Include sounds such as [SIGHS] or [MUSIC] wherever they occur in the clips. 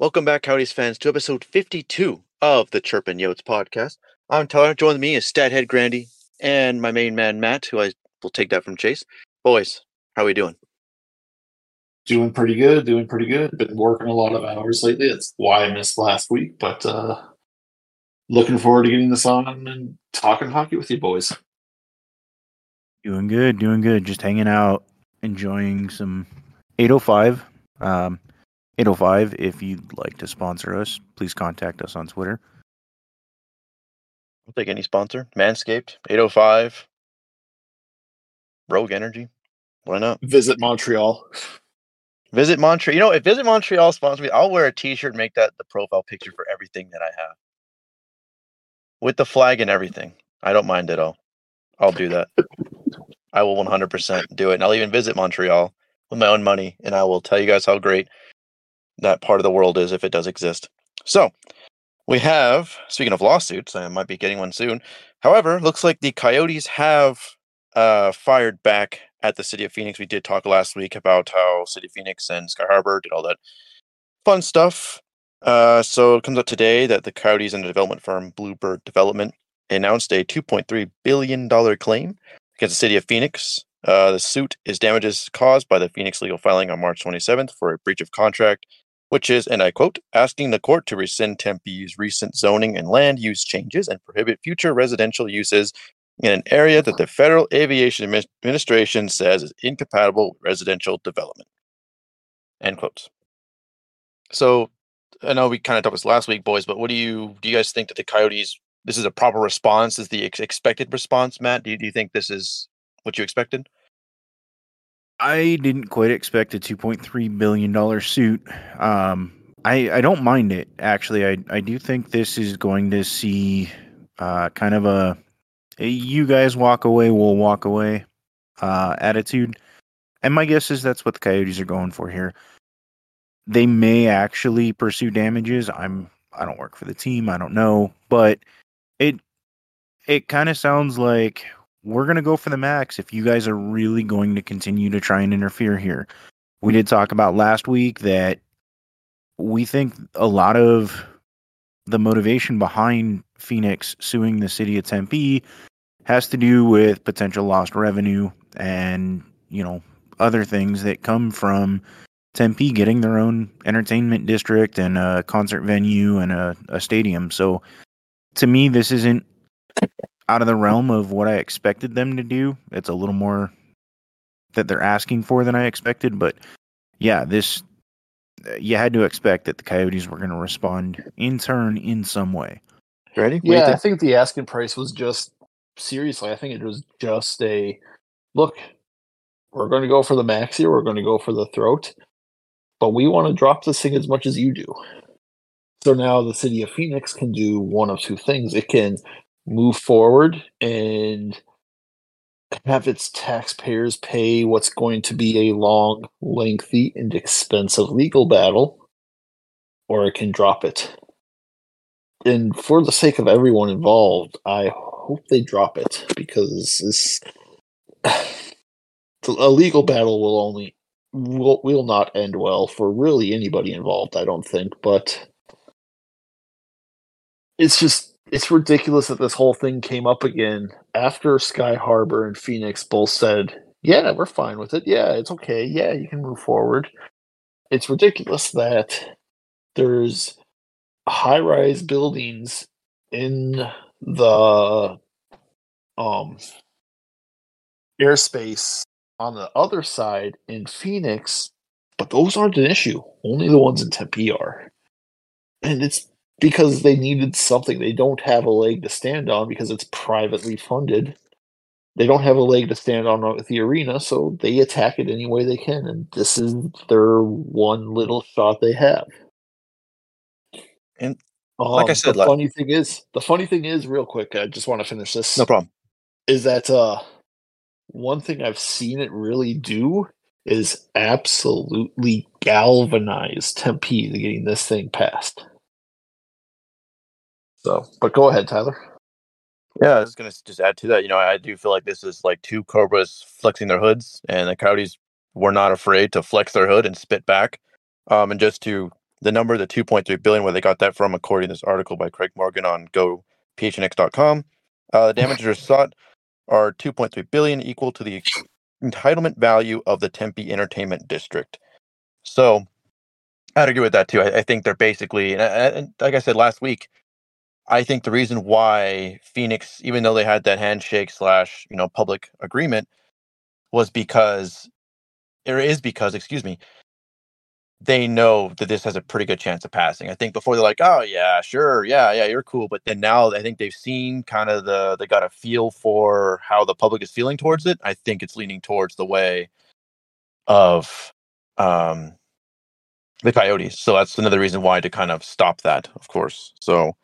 Welcome back, Coyotes fans, to episode 52 of the Chirpin Yotes podcast. I'm Tyler. Joining me is Stathead Grandy and my main man, Matt, who I will take that from Chase. Boys, how are we doing? Doing pretty good, doing pretty good. Been working a lot of hours lately. That's why I missed last week, but uh looking forward to getting this on and talking hockey with you boys. Doing good, doing good. Just hanging out, enjoying some 805. Um, 805, if you'd like to sponsor us, please contact us on Twitter. I'll take any sponsor. Manscaped, 805, Rogue Energy. Why not? Visit Montreal. Visit Montreal. You know, if Visit Montreal sponsors me, I'll wear a t-shirt and make that the profile picture for everything that I have. With the flag and everything. I don't mind at all. I'll do that. I will 100% do it. And I'll even visit Montreal with my own money and I will tell you guys how great that part of the world is if it does exist. So, we have, speaking of lawsuits, I might be getting one soon. However, looks like the Coyotes have uh, fired back at the city of Phoenix. We did talk last week about how City of Phoenix and Sky Harbor did all that fun stuff. Uh, so it comes up today that the Coyotes and the development firm Bluebird Development announced a $2.3 billion claim against the city of Phoenix. Uh, the suit is damages caused by the Phoenix legal filing on March 27th for a breach of contract which is, and I quote, asking the court to rescind Tempe's recent zoning and land use changes and prohibit future residential uses in an area that the Federal Aviation Administration says is incompatible with residential development. End quotes. So I know we kind of talked this last week, boys, but what do you do? You guys think that the Coyotes? This is a proper response? Is the ex- expected response, Matt? Do you, do you think this is what you expected? I didn't quite expect a $2.3 billion suit. Um, I, I don't mind it, actually. I, I do think this is going to see uh, kind of a, a you guys walk away, we'll walk away uh, attitude. And my guess is that's what the Coyotes are going for here. They may actually pursue damages. I'm I don't work for the team. I don't know, but it it kind of sounds like we're going to go for the max if you guys are really going to continue to try and interfere here. We did talk about last week that we think a lot of the motivation behind Phoenix suing the city of Tempe has to do with potential lost revenue and, you know, other things that come from Tempe getting their own entertainment district and a concert venue and a, a stadium. So to me, this isn't out of the realm of what I expected them to do. It's a little more that they're asking for than I expected, but yeah, this uh, you had to expect that the Coyotes were going to respond in turn in some way. Ready? What do you Yeah, I think? think the asking price was just seriously, I think it was just a look, we're going to go for the max here, we're going to go for the throat, but we want to drop this thing as much as you do. So now the city of Phoenix can do one of two things. It can move forward and have its taxpayers pay what's going to be a long, lengthy, and expensive legal battle, or it can drop it. And for the sake of everyone involved, I hope they drop it because this [SIGHS] a legal battle will only will will not end well for really anybody involved. I don't think, but it's just it's ridiculous that this whole thing came up again after Sky Harbor and Phoenix both said, "Yeah, we're fine with it. Yeah, it's okay. Yeah, you can move forward." It's ridiculous that there's high-rise buildings in the um airspace on the other side in Phoenix, but those aren't an issue. Only the ones in Tempe are. And it's because they needed something. They don't have a leg to stand on because it's privately funded. They don't have a leg to stand on with the arena, so they attack it any way they can. And this is their one little shot they have. And like I Um, said, the like- funny thing is, the funny thing is, real quick, I just want to finish this No problem. is that uh one thing I've seen it really do is absolutely galvanize Tempe to getting this thing passed. So, but go ahead, Tyler. Yeah, I was gonna just add to that. You know, I do feel like this is like two cobras flexing their hoods, and the Coyotes were not afraid to flex their hood and spit back. Um, and just to the number, the 2.3 billion, where they got that from, according to this article by Craig Morgan on GoPHNX.com. Uh, the damages are sought are 2.3 billion, equal to the entitlement value of the Tempe Entertainment District. So, I'd agree with that too. I, I think they're basically, and, and like I said last week, I think the reason why Phoenix, even though they had that handshake slash you know public agreement, was because, or is because, excuse me, they know that this has a pretty good chance of passing. I think before they're like, oh yeah, sure, yeah, yeah, you're cool. But then now I think they've seen kind of the they got a feel for how the public is feeling towards it. I think it's leaning towards the way of um the coyotes. So that's another reason why to kind of stop that, of course. So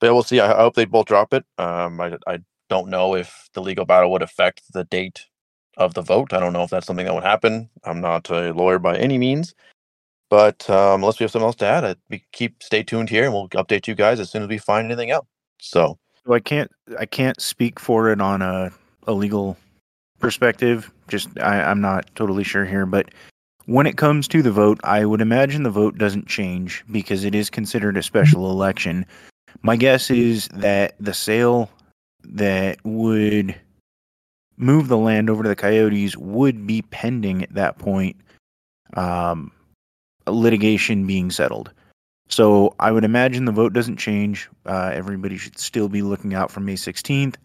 but we'll see. I, hope they both drop it. Um I I don't know if the legal battle would affect the date of the vote. I don't know if that's something that would happen. I'm not a lawyer by any means. But um, unless we have something else to add, I, we keep stay tuned here, and we'll update you guys as soon as we find anything out. So, So I can't I can't speak for it on a, a legal perspective. Just I, I'm not totally sure here, but when it comes to the vote, I would imagine the vote doesn't change because it is considered a special election. My guess is that the sale that would move the land over to the Coyotes would be pending at that point, um, litigation being settled. So I would imagine the vote doesn't change. Uh, everybody should still be looking out for May 16th.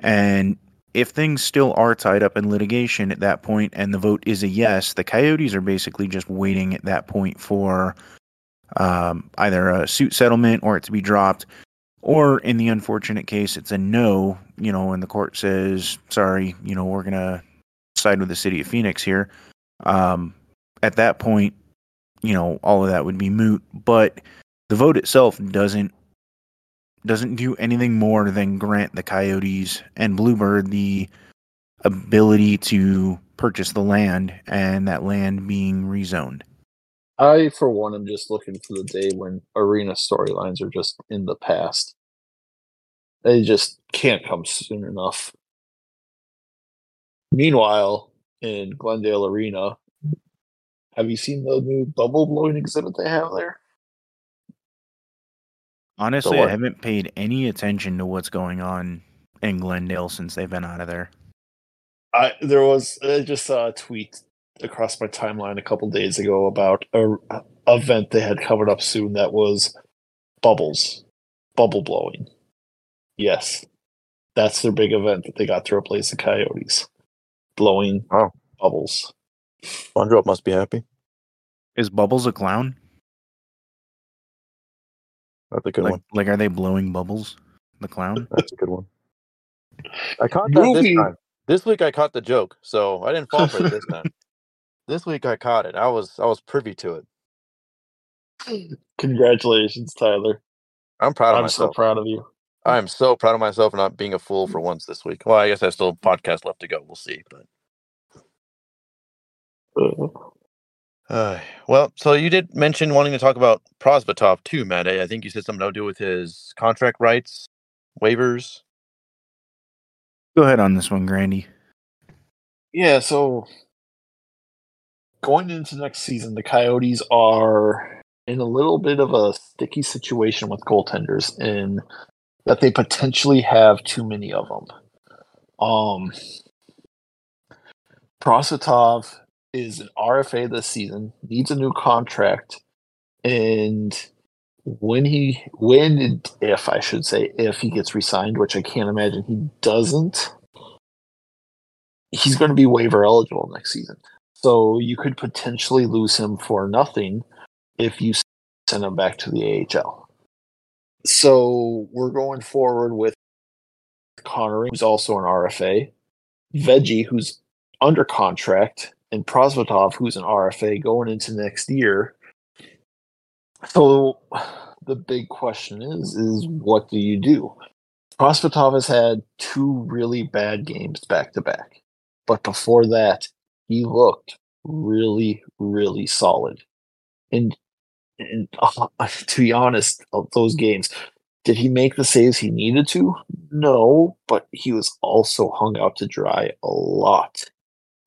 And if things still are tied up in litigation at that point and the vote is a yes, the Coyotes are basically just waiting at that point for um, either a suit settlement or it to be dropped. Or in the unfortunate case, it's a no, you know, and the court says, sorry, you know, we're going to side with the city of Phoenix here. Um, at that point, you know, all of that would be moot. But the vote itself doesn't doesn't do anything more than grant the Coyotes and Bluebird the ability to purchase the land and that land being rezoned. I, for one, am just looking for the day when arena storylines are just in the past. They just can't come soon enough. Meanwhile, in Glendale Arena, have you seen the new bubble blowing exhibit they have there? Honestly, I haven't paid any attention to what's going on in Glendale since they've been out of there. I there was I just saw a tweet across my timeline a couple days ago about a, a event they had covered up soon that was bubbles, bubble blowing. Yes, that's their big event that they got to replace the Coyotes, blowing Oh. bubbles. SpongeBob must be happy. Is Bubbles a clown? That's a good Like, one. like are they blowing bubbles? The clown? [LAUGHS] That's a good one. I caught that this time. This week I caught the joke, so I didn't fall for it this [LAUGHS] time. This week I caught it. I was I was privy to it. Congratulations, Tyler! I'm proud of I'm so myself. proud of you. I am so proud of myself for not being a fool for [LAUGHS] once this week. Well, I guess I still have a podcast left to go. We'll see. But Uh, uh, well, so you did mention wanting to talk about Prosvetov too, Matt. I I think you said something to do with his contract rights waivers. Go ahead on this one, Grandy. Yeah, so going into next season, the Coyotes are in a little bit of a sticky situation with goaltenders in that they potentially have too many of them. Um, Prosvetov is an RFA this season, needs a new contract, and when he, when if I should say, if he gets re-signed, which I can't imagine he doesn't, he's going to be waiver eligible next season. So you could potentially lose him for nothing if you send him back to the AHL. So we're going forward with Connor, who's also an RFA, Veggie, who's under contract, and Prosvetov, who's an RFA going into next year. So the big question is, is what do you do? Prosvetov has had two really bad games back to back. But before that, he looked really, really solid. And and [LAUGHS] uh, to be honest, of those games, did he make the saves he needed to? No, but he was also hung out to dry a lot.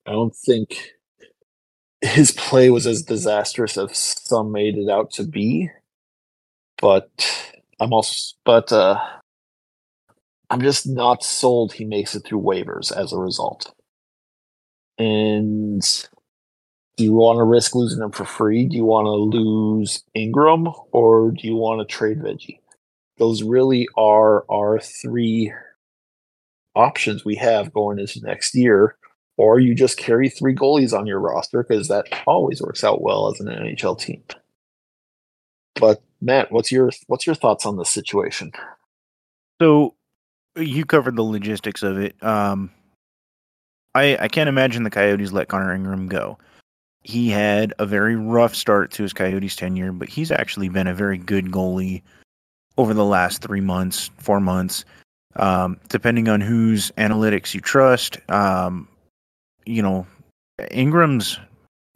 I don't think his play was as disastrous as some made it out to be. But I'm also, but uh, I'm just not sold he makes it through waivers as a result. And do you want to risk losing him for free? Do you want to lose Ingram or do you want to trade Veggie? Those really are our three options we have going into next year. Or you just carry three goalies on your roster because that always works out well as an NHL team. But Matt, what's your what's your thoughts on this situation? So you covered the logistics of it. Um, I I can't imagine the Coyotes let Connor Ingram go he had a very rough start to his Coyotes tenure, but he's actually been a very good goalie over the last three months, four months, um, depending on whose analytics you trust. Um, you know, Ingram's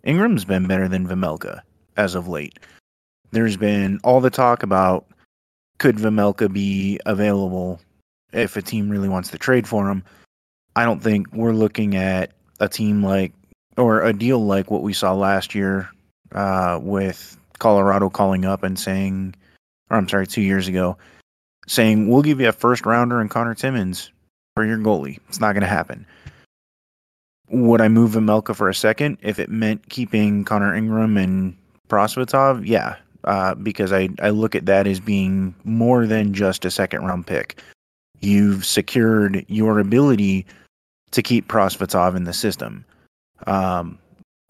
Ingram's been better than Vejmelka as of late. There's been all the talk about could Vejmelka be available if a team really wants to trade for him. I don't think we're looking at a team like or a deal like what we saw last year uh, with Colorado calling up and saying, or I'm sorry, two years ago, saying we'll give you a first rounder and Connor Timmins for your goalie. It's not going to happen. Would I move Vejmelka for a second if it meant keeping Connor Ingram and Prosvetov? Yeah, uh, because I, I look at that as being more than just a second round pick. You've secured your ability to keep Prosvetov in the system um,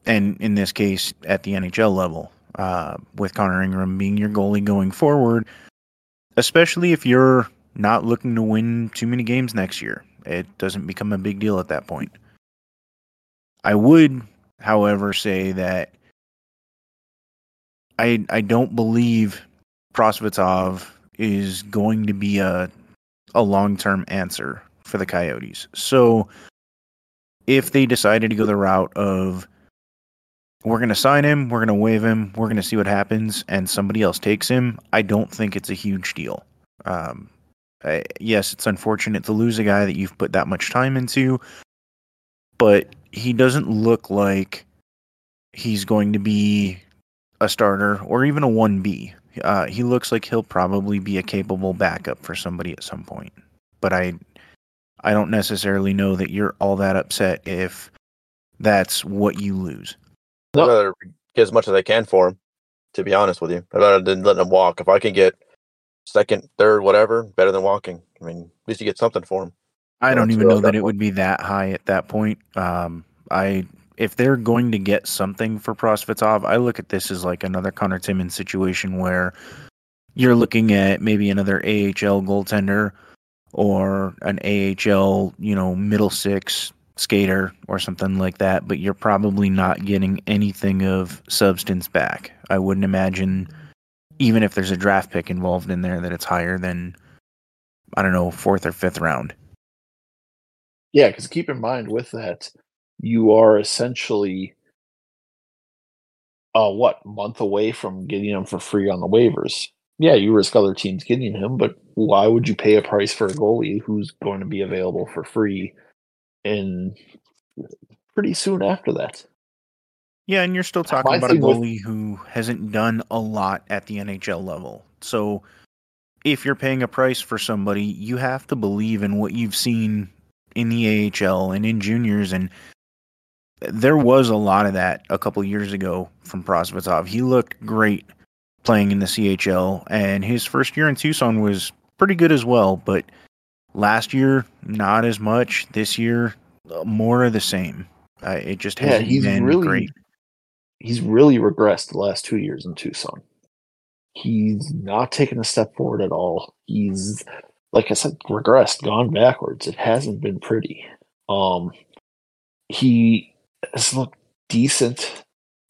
and in this case at the NHL level, uh, with Connor Ingram being your goalie going forward, especially if you're not looking to win too many games next year. It doesn't become a big deal at that point. I would, however, say that I I don't believe Prosvetov is going to be a a long term answer for the Coyotes. So if they decided to go the route of we're going to sign him, we're going to waive him, we're going to see what happens, and somebody else takes him, I don't think it's a huge deal. Um, I, yes, it's unfortunate to lose a guy that you've put that much time into, but he doesn't look like he's going to be a starter or even a 1B. Uh, he looks like he'll probably be a capable backup for somebody at some point. But I I don't necessarily know that you're all that upset if that's what you lose. I'd rather get as much as I can for him, to be honest with you. I'd rather than letting him walk. If I can get second, third, whatever, better than walking. I mean, at least you get something for him. I don't even know that, that it would be that high at that point. Um, I if they're going to get something for Prosvetov, I look at this as like another Connor Timmins situation where you're looking at maybe another AHL goaltender or an AHL, you know, middle six skater or something like that, but you're probably not getting anything of substance back. I wouldn't imagine, even if there's a draft pick involved in there, that it's higher than, I don't know, fourth or fifth round. Yeah, because keep in mind with that, you are essentially, uh, what, month away from getting them for free on the waivers yeah, you risk other teams getting him, but why would you pay a price for a goalie who's going to be available for free in pretty soon after that? Yeah, and you're still talking My about a goalie with... who hasn't done a lot at the NHL level. So if you're paying a price for somebody, you have to believe in what you've seen in the AHL and in juniors and there was a lot of that a couple years ago from Prosvetov. He looked great playing in the CHL, and his first year in Tucson was pretty good as well. But last year, not as much. This year, uh, more of the same. Uh, it just hasn't he's been really, great. He's really regressed the last two years in Tucson. He's not taken a step forward at all. He's, like I said, regressed, gone backwards. It hasn't been pretty. Um, he has looked decent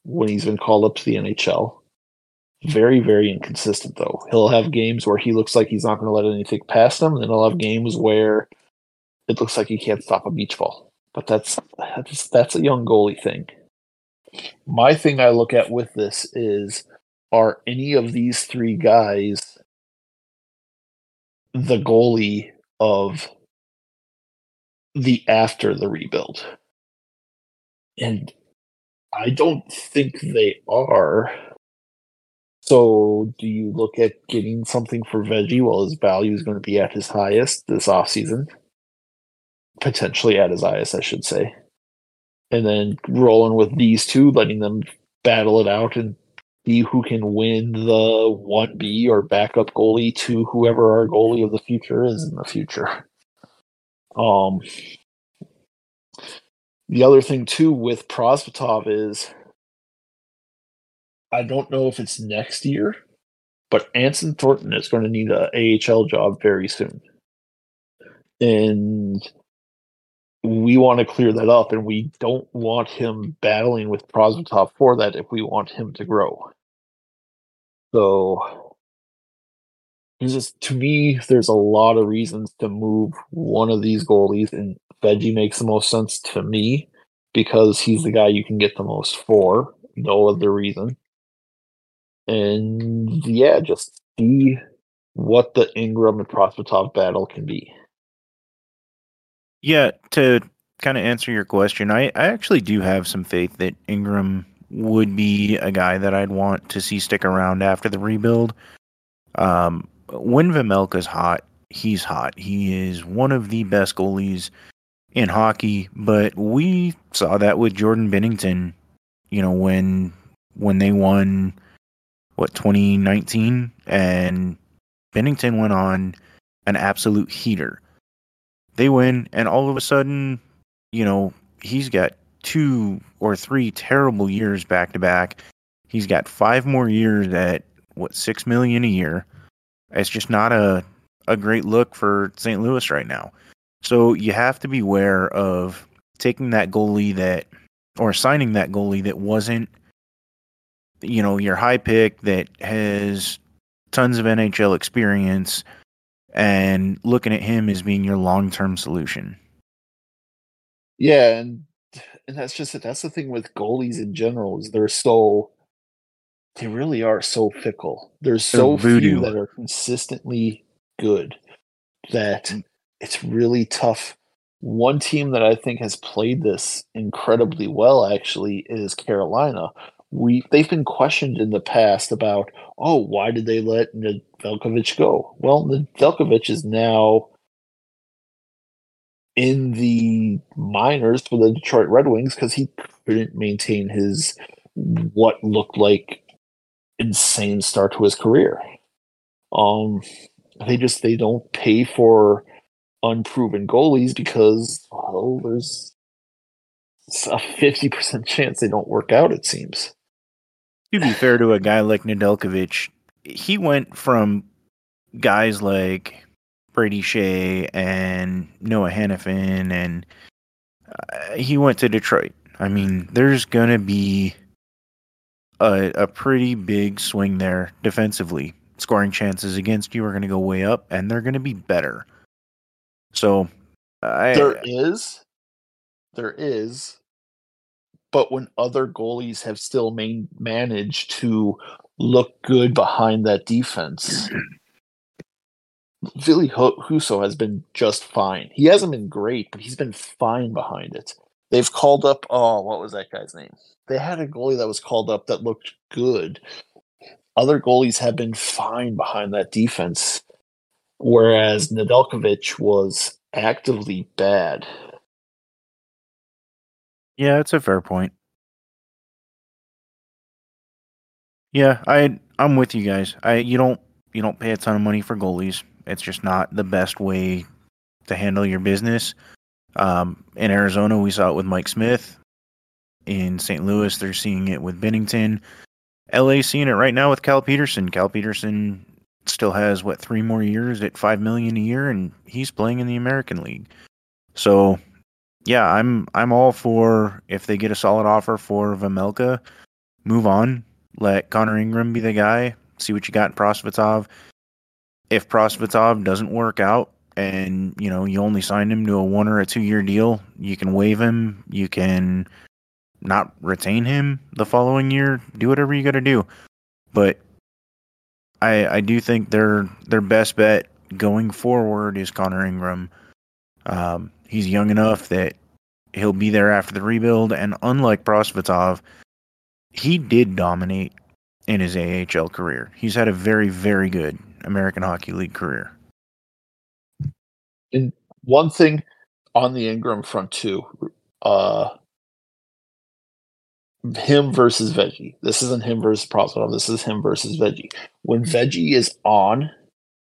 when he's been called up to the NHL very, very inconsistent though. He'll have games where he looks like he's not going to let anything past him, and then he'll have games where it looks like he can't stop a beach ball. But that's that's that's a young goalie thing. My thing I look at with this is are any of these three guys the goalie of the after the rebuild? And I don't think they are. So, do you look at getting something for Veggie while his value is going to be at his highest this offseason? Potentially at his highest, I should say. And then rolling with these two, letting them battle it out and see who can win the 1B or backup goalie to whoever our goalie of the future is in the future. Um, the other thing too with Prosvetov is I don't know if it's next year, but Anson Thornton is going to need a AHL job very soon. And we want to clear that up, and we don't want him battling with Prosvetov for that if we want him to grow. So, just to me, there's a lot of reasons to move one of these goalies, and Veggie makes the most sense to me because he's the guy you can get the most for. No other reason and yeah, just see what the Ingram and Prosvetov battle can be. Yeah, to kind of answer your question, I, I actually do have some faith that Ingram would be a guy that I'd want to see stick around after the rebuild. Um, when Vejmelka's hot, he's hot. He is one of the best goalies in hockey, but we saw that with Jordan Binnington, you know, when when they won what 2019 and Binnington went on an absolute heater. They win and all of a sudden, you know, he's got two or three terrible years back to back. He's got five more years at what 6 million a year. It's just not a a great look for St. Louis right now. So you have to be aware of taking that goalie that or signing that goalie that wasn't you know, your high pick that has tons of NHL experience and looking at him as being your long term solution. Yeah, and and that's just it. That's the thing with goalies in general is they're so they really are so fickle. There's so few that are consistently good that mm. it's really tough. One team that I think has played this incredibly well actually is Carolina, we they've been questioned in the past about oh why did they let Nedeljkovic go? Well, Nedeljkovic is now in the minors for the Detroit Red Wings because he couldn't maintain his what looked like insane start to his career. Um, they just they don't pay for unproven goalies because well, there's a fifty percent chance they don't work out. It seems to be fair to a guy like Nedeljkovic, he went from guys like Brady Skjei and Noah Hanifin, and uh, he went to Detroit. I mean, there's going to be a, a pretty big swing there defensively. Scoring chances against you are going to go way up, and they're going to be better. So, I, there is, there is, but when other goalies have still main, managed to look good behind that defense, [CLEARS THROAT] Ville Husso has been just fine. He hasn't been great, but he's been fine behind it. They've called up, oh, what was that guy's name? They had a goalie that was called up that looked good. Other goalies have been fine behind that defense, whereas Nedeljkovic was actively bad. Yeah, it's a fair point. Yeah, I I'm with you guys. I you don't you don't pay a ton of money for goalies. It's just not the best way to handle your business. Um, in Arizona, we saw it with Mike Smith. In St. Louis, they're seeing it with Binnington. LA seeing it right now with Cal Petersen. Cal Petersen still has what three more years at five million a year, and he's playing in the American League. So yeah, I'm I'm all for if they get a solid offer for Vejmelka, move on. Let Connor Ingram be the guy. See what you got in Prosvetov. If Prosvetov doesn't work out and you know you only signed him to a one or a two year deal, you can waive him. You can not retain him the following year. Do whatever you got to do. But I I do think their their best bet going forward is Connor Ingram. Um, he's young enough that He'll be there after the rebuild, and unlike Prosvetov, he did dominate in his AHL career. He's had a very, very good American Hockey League career. And one thing on the Ingram front too, uh, him versus Veggie. This isn't him versus Prosvetov. This is him versus Veggie. When Veggie is on,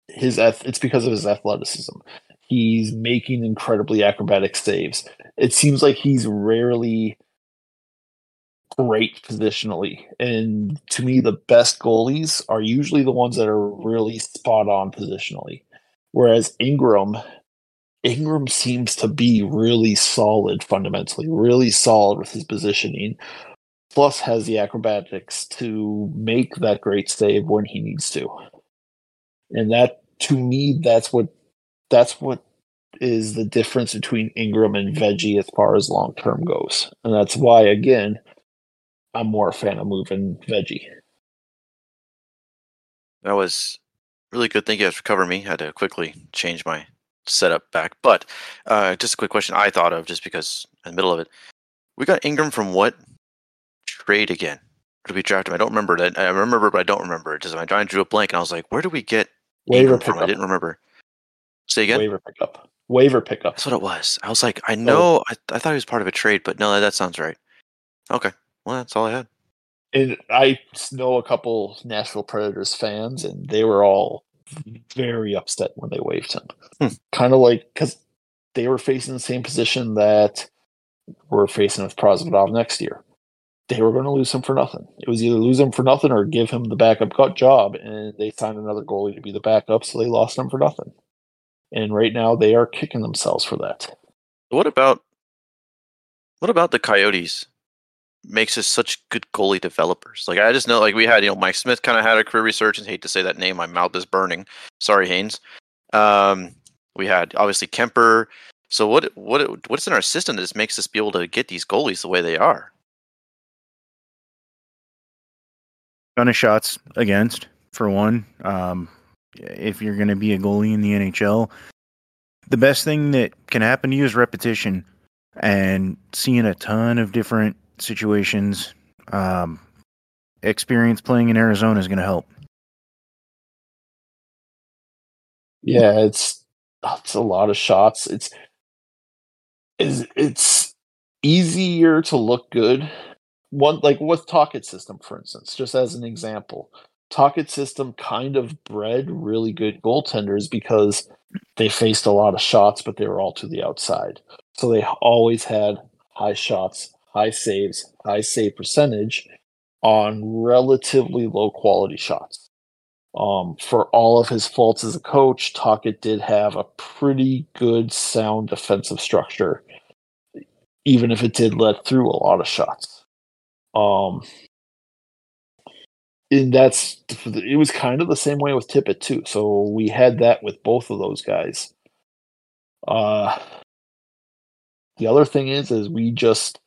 his it's because of his athleticism. He's making incredibly acrobatic saves. It seems like he's rarely great positionally. And to me, the best goalies are usually the ones that are really spot on positionally. Whereas Ingram, Ingram seems to be really solid fundamentally, really solid with his positioning, plus has the acrobatics to make that great save when he needs to. And that to me, that's what that's what is the difference between Ingram and Veggie as far as long term goes. And that's why again, I'm more a fan of moving Veggie. That was really good. Thank you guys for covering me. I had to quickly change my setup back. But uh, just a quick question I thought of just because in the middle of it. We got Ingram from what trade again? Where did we draft him? I don't remember that. I remember, but I don't remember it. Just my mind drew a blank, and I was like, "Where do we get Ingram from?" I didn't remember. Say again. Waiver pickup. Waiver pickup. That's what it was. I was like, I know. Oh. I, I thought he was part of a trade, but no, that sounds right. Okay. Well, that's all I had. And I know a couple Nashville Predators fans, and they were all very upset when they waived him. Hmm. Kind of like because they were facing the same position that we're facing with Prosvetov next year. They were going to lose him for nothing. It was either lose him for nothing or give him the backup job, and they signed another goalie to be the backup, so they lost him for nothing. And right now, they are kicking themselves for that. What about what about the Coyotes? Makes us such good goalie developers. Like I just know, like we had, you know, Mike Smith kind of had a career resurgence. Hate to say that name, my mouth is burning. Sorry, Haynes. Um, we had obviously Kuemper. So what what what's in our system that just makes us be able to get these goalies the way they are? Ton of shots against for one. Um, if you're going to be a goalie in the NHL, the best thing that can happen to you is repetition and seeing a ton of different situations. Um, experience playing in Arizona is going to help. Yeah, it's it's a lot of shots. It's is it's easier to look good. One like with Tocchet system, for instance, just as an example, Tocchet system kind of bred really good goaltenders because they faced a lot of shots, but they were all to the outside. So they always had high shots, high saves, high save percentage on relatively low quality shots. Um, for all of his faults as a coach, Tocchet did have a pretty good, sound defensive structure, even if it did let through a lot of shots. Um, and that's it was kind of the same way with Tippett too. So we had that with both of those guys. Uh, the other thing is, is we just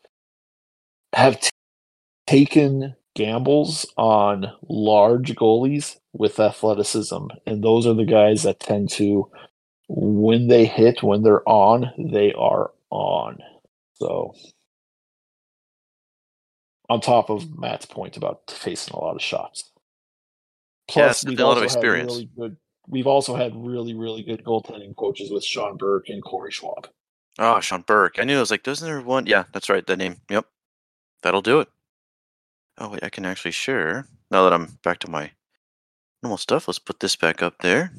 have t- taken gambles on large goalies with athleticism, and those are the guys that tend to, when they hit, when they're on, they are on. So on top of Matt's point about facing a lot of shots. Plus, yeah, we've a lot of experience. Really good, we've also had really, really good goaltending coaches with Sean Burke and Corey Schwab. Oh, Sean Burke. I knew I was like, doesn't there one? Yeah, that's right. That name. Yep. That'll do it. Oh, wait, I can actually share. Now that I'm back to my normal stuff, let's put this back up there.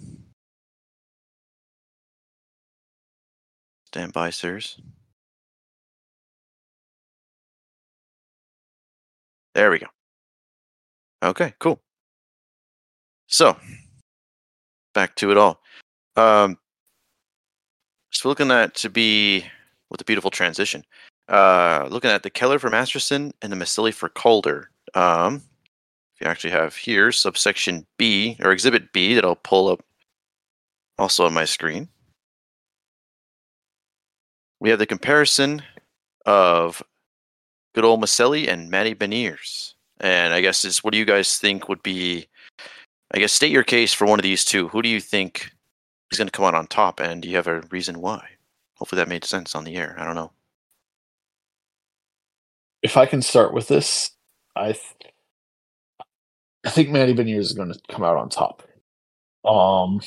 Stand by, sirs. There we go. Okay, cool. So, back to it all. Um, so looking at to be with a beautiful transition. Uh, looking at the Keller for Masterson and the Maccelli for Calder. Um, if you actually have here subsection B or exhibit B that I'll pull up also on my screen. We have the comparison of good old Maccelli and Matty Beniers. And I guess is what do you guys think would be? I guess state your case for one of these two. Who do you think is going to come out on top, and do you have a reason why? Hopefully that made sense on the air. I don't know. if I can start with this, I th- I think Manny Beniers is going to come out on top. Um,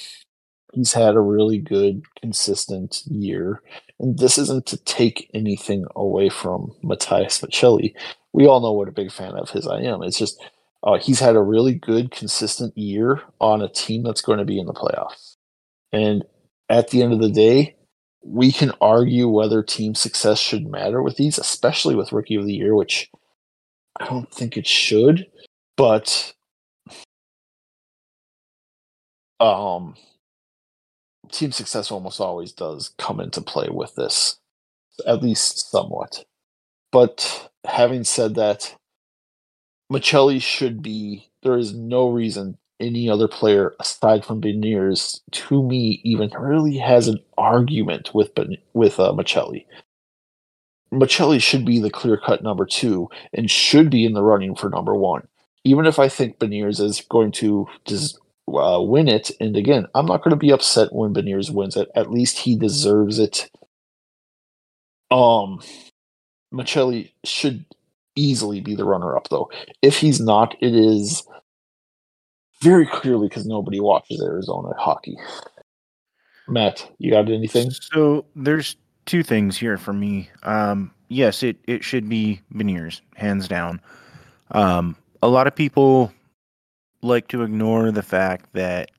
he's had a really good, consistent year, and this isn't to take anything away from Matias Maccelli. We all know what a big fan of his I am. It's just uh, he's had a really good, consistent year on a team that's going to be in the playoffs. And at the end of the day, we can argue whether team success should matter with these, especially with Rookie of the Year, which I don't think it should. But um, team success almost always does come into play with this, at least somewhat. But having said that, Maccelli should be. There is no reason any other player aside from Beniers, to me, even really has an argument with ben, with uh, Maccelli. Maccelli should be the clear cut number two and should be in the running for number one. Even if I think Beniers is going to just uh, win it, and again, I'm not going to be upset when Beniers wins it. At least he deserves it. Um, Maccelli should easily be the runner up, though. If he's not, it is very clearly because nobody watches Arizona hockey. Matt, you got anything? So there's two things here for me. Um, yes, it it should be Beniers, hands down. Um, a lot of people like to ignore the fact that,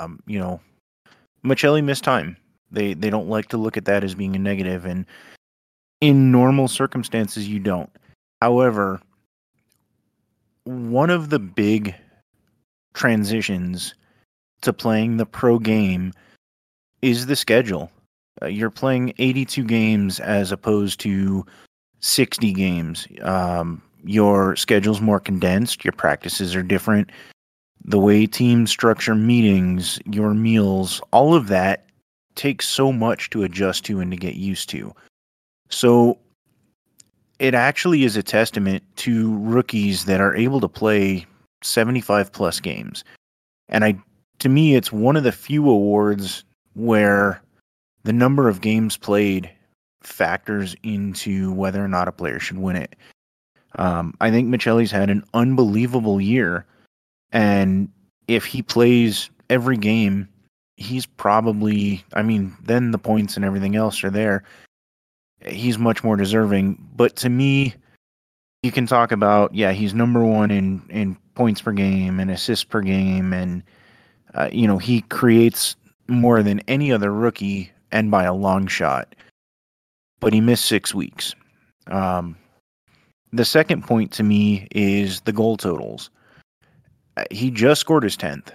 um, you know, Maccelli missed time. They they don't like to look at that as being a negative, and in normal circumstances, you don't. However, one of the big transitions to playing the pro game is the schedule. Uh, you're playing 82 games as opposed to 60 games. Um, your schedule's more condensed, your practices are different. The way teams structure meetings, your meals, all of that takes so much to adjust to and to get used to. So it actually is a testament to rookies that are able to play 75 plus games. And I to me it's one of the few awards where the number of games played factors into whether or not a player should win it. Um, I think Maccelli's had an unbelievable year, and if he plays every game, he's probably. I mean, then the points and everything else are there. He's much more deserving. But to me, you can talk about yeah, he's number one in in points per game and assists per game, and uh, you know he creates more than any other rookie and by a long shot. But he missed six weeks. Um, the second point to me is the goal totals. Uh, he just scored his tenth,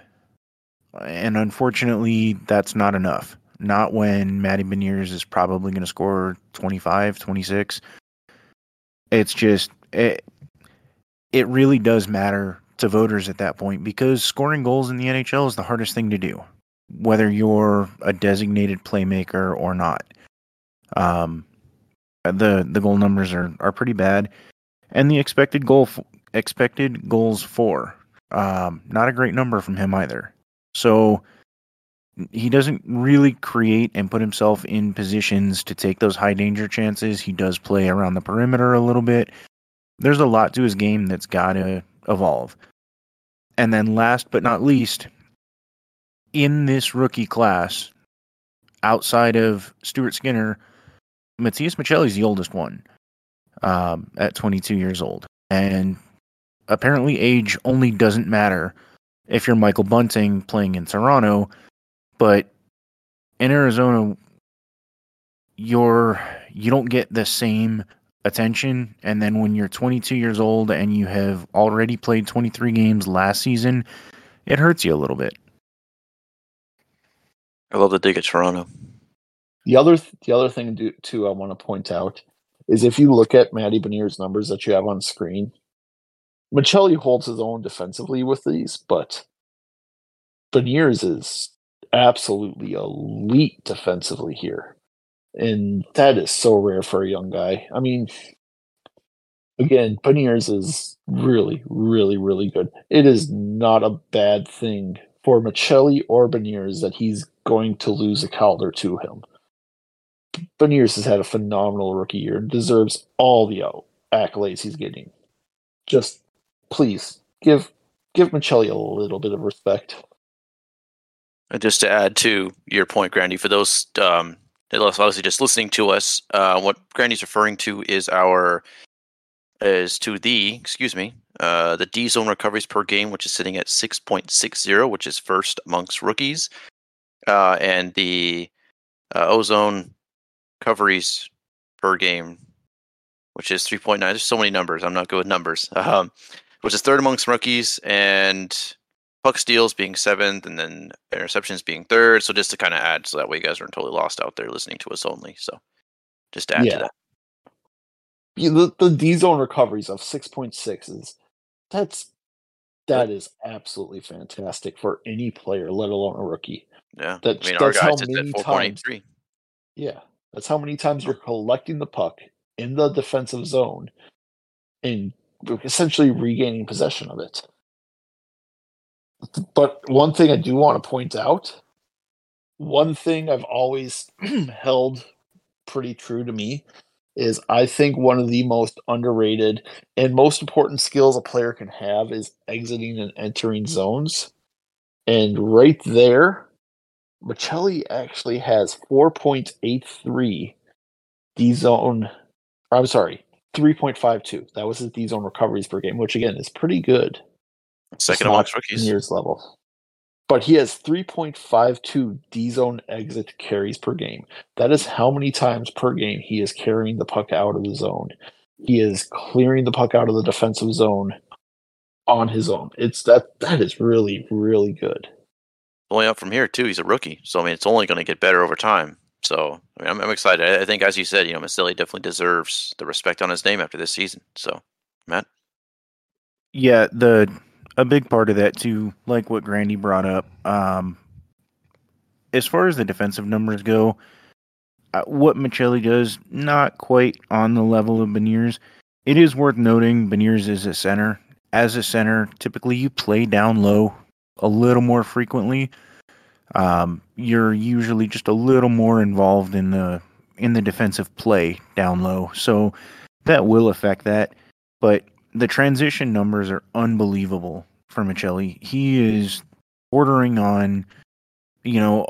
and unfortunately, that's not enough. Not when Matty Beniers is probably going to score 25, 26. It's just it, it really does matter to voters at that point because scoring goals in the NHL is the hardest thing to do, whether you're a designated playmaker or not. Um, the the goal numbers are are pretty bad, and the expected goal expected goals for um, not a great number from him either. So he doesn't really create and put himself in positions to take those high danger chances. He does play around the perimeter a little bit. There's a lot to his game that's got to evolve. And then last but not least, in this rookie class, outside of Stuart Skinner, Matias Maccelli is the oldest one um, at 22 years old. And apparently, age only doesn't matter if you're Michael Bunting playing in Toronto, but in Arizona, you're you don't get the same attention. And then when you're 22 years old and you have already played 23 games last season, it hurts you a little bit. I love the dig at Toronto. The other th- the other thing do, too I want to point out is if you look at Matty Beniers' numbers that you have on screen, Maccelli holds his own defensively with these, but Beniers is absolutely elite defensively here. And that is so rare for a young guy. I mean, again, Beniers is really, really, really good. It is not a bad thing for Maccelli or Beniers that he's going to lose a Calder to him. Beniers has had a phenomenal rookie year and deserves all the accolades he's getting. Just please give give Maccelli a little bit of respect. And just to add to your point, Grandy, for those um, obviously just listening to us, uh, what Grandy's referring to is our is to the excuse me uh, the D zone recoveries per game, which is sitting at six point six zero, which is first amongst rookies, uh, and the uh, ozone recoveries per game, which is three point nine. There's so many numbers. I'm not good with numbers. [LAUGHS] Um, which is third amongst rookies, and puck steals being seventh, and then interceptions being third. So just to kind of add, so that way you guys aren't totally lost out there listening to us only. So just to add yeah. to that. Yeah, the, the D zone recoveries of six point six is that's that is absolutely fantastic for any player, let alone a rookie. Yeah, that, I mean, that's how many times. Yeah, that's how many times you're collecting the puck in the defensive zone and essentially regaining possession of it. But one thing I do want to point out, one thing I've always [CLEARS THROAT] held pretty true to me is I think one of the most underrated and most important skills a player can have is exiting and entering zones. And right there, Maccelli actually has 4.83 D zone. I'm sorry, 3.52. That was his D zone recoveries per game, which again is pretty good. Second amongst rookies. Years level. But he has 3.52 D zone exit carries per game. That is how many times per game he is carrying the puck out of the zone. He is clearing the puck out of the defensive zone on his own. It's that that is really, really good. Going up from here too, he's a rookie. So I mean it's only going to get better over time. So I mean, I'm, I'm, excited. I think, as you said, you know, Maccelli definitely deserves the respect on his name after this season. So, Matt. Yeah, the a big part of that too, like what Grandy brought up. Um, as far as the defensive numbers go, uh, what Maccelli does not quite on the level of Beniers. It is worth noting Beniers is a center. As a center, typically you play down low a little more frequently um, you're usually just a little more involved in the in the defensive play down low. So that will affect that. But the transition numbers are unbelievable for Maccelli. He is bordering on, you know,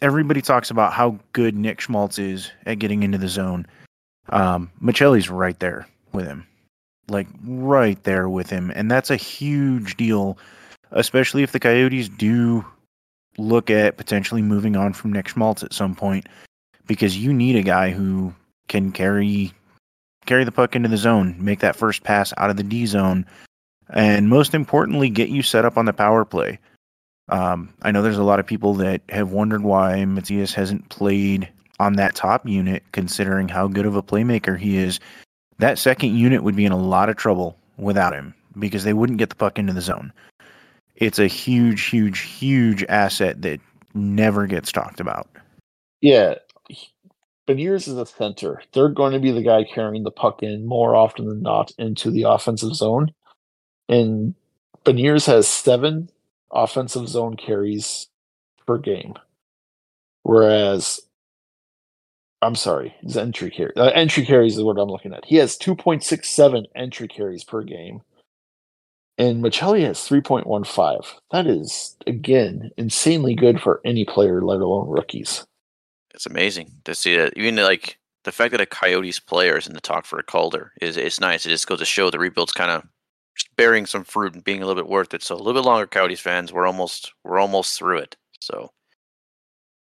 everybody talks about how good Nick Schmaltz is at getting into the zone. Um, Maccelli's right there with him, like right there with him. And that's a huge deal, especially if the Coyotes do look at potentially moving on from Nick Schmaltz at some point because you need a guy who can carry carry the puck into the zone, make that first pass out of the D zone, and most importantly, get you set up on the power play. Um, I know there's a lot of people that have wondered why Matias hasn't played on that top unit, considering how good of a playmaker he is. That second unit would be in a lot of trouble without him because they wouldn't get the puck into the zone it's a huge, huge, huge asset that never gets talked about. Yeah. Beniers is a center. They're going to be the guy carrying the puck in more often than not into the offensive zone. And Beniers has seven offensive zone carries per game. Whereas, I'm sorry, his entry carry. Uh, entry carries is what I'm looking at. He has 2.67 entry carries per game and Maccelli has 3.15. That is, again, insanely good for any player, let alone rookies. It's amazing to see that. Even like the fact that a Coyotes player is in the talk for a Calder is it's nice. It just goes to show the rebuild's kind of bearing some fruit and being a little bit worth it. So a little bit longer, Coyotes fans. We're almost we're almost through it. So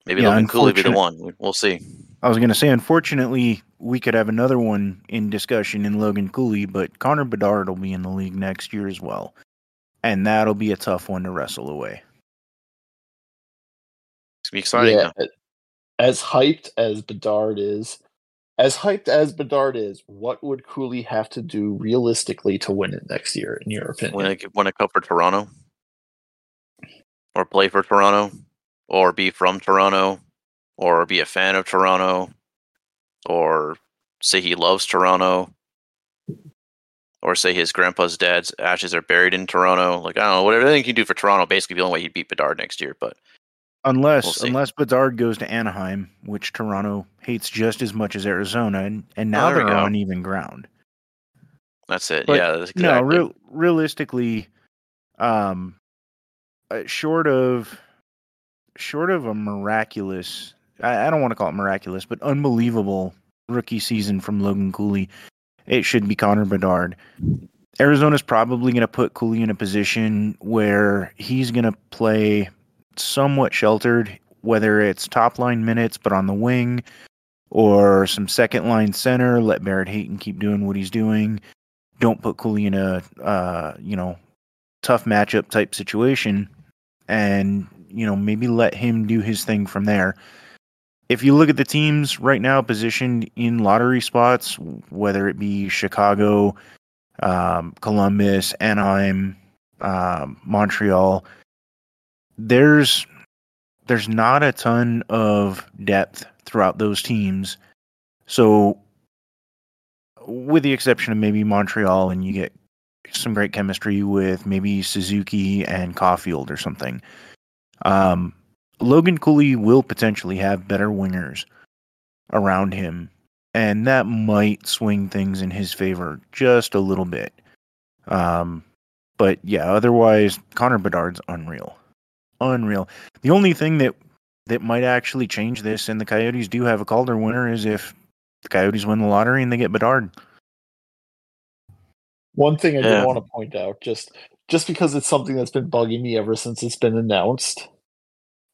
maybe yeah, Logan Cooley be the one. We'll see. I was going to say, unfortunately, we could have another one in discussion in Logan Cooley, but Connor Bedard will be in the league next year as well. And that'll be a tough one to wrestle away. It's going to be exciting. Yeah, as hyped as Bedard is, as hyped as Bedard is, what would Cooley have to do realistically to win it next year, in your opinion? Win a, win a cup for Toronto, or play for Toronto, or be from Toronto, or be a fan of Toronto, or say he loves Toronto, or say his grandpa's dad's ashes are buried in Toronto. Like I don't know, whatever he can do for Toronto, basically the only way he'd beat Bedard next year. But Unless We'll unless Bedard goes to Anaheim, which Toronto hates just as much as Arizona, and, and now we they're on even ground. That's it. But yeah, that's exactly. No, real, realistically, um, uh, short of short of a miraculous, I, I don't want to call it miraculous, but unbelievable rookie season from Logan Cooley, it should be Connor Bedard. Arizona's probably going to put Cooley in a position where he's going to play somewhat sheltered, whether it's top line minutes but on the wing, or some second line center. Let Barrett Hayton keep doing what he's doing. Don't put Cooley in a uh, you know tough matchup type situation, and you know maybe let him do his thing from there. If you look at the teams right now positioned in lottery spots, whether it be Chicago, um, Columbus, Anaheim, um, Montreal, there's there's not a ton of depth throughout those teams. So, with the exception of maybe Montreal, and you get some great chemistry with maybe Suzuki and Caulfield or something. Um, Logan Cooley will potentially have better wingers around him, and that might swing things in his favor just a little bit. Um, but yeah, otherwise, Connor Bedard's unreal, unreal. The only thing that that might actually change this, and the Coyotes do have a Calder winner, is if the Coyotes win the lottery and they get Bedard. One thing I Yeah. did want to point out, just just because it's something that's been bugging me ever since it's been announced,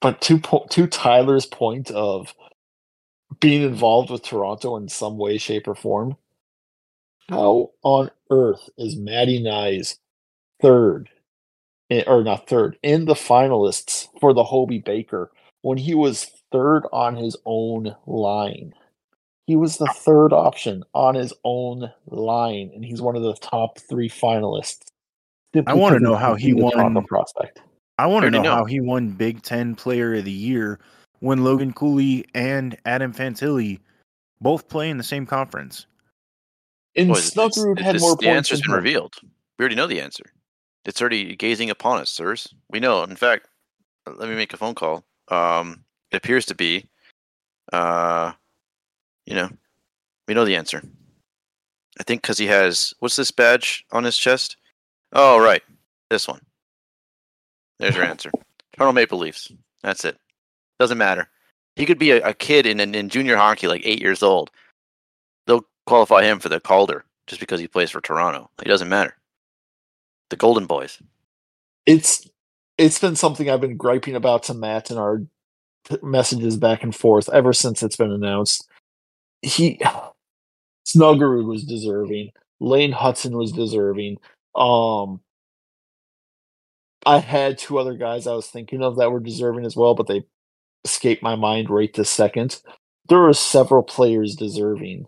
but to to Tyler's point of being involved with Toronto in some way, shape, or form, how on earth is Matty Knies third, in, or not third, in the finalists for the Hobie Baker when he was third on his own line? He was the third option on his own line, and he's one of the top three finalists. I wanna know how he the won- prospect. I want to know, know. how he won Big Ten Player of the Year when Logan Cooley and Adam Fantilli both play in the same conference. And Well, it's- it's- Snuggerud had it's- more The points. answer's than been him. revealed. We already know the answer. It's already gazing upon us, sirs. We know. In fact, let me make a phone call. Um, it appears to be, uh, you know, we know the answer. I think because he has what's this badge on his chest? Oh, right, this one. There's your [LAUGHS] answer. Toronto Maple Leafs. That's it. Doesn't matter. He could be a, a kid in, in in junior hockey, like eight years old. They'll qualify him for the Calder just because he plays for Toronto. It doesn't matter. The Golden Boys. It's it's been something I've been griping about to Matt in our messages back and forth ever since it's been announced. He [SIGHS] Snuggerud was deserving. Lane Hutson was deserving. Um I had two other guys I was thinking of that were deserving as well, but they escaped my mind right this second. There are several players deserving,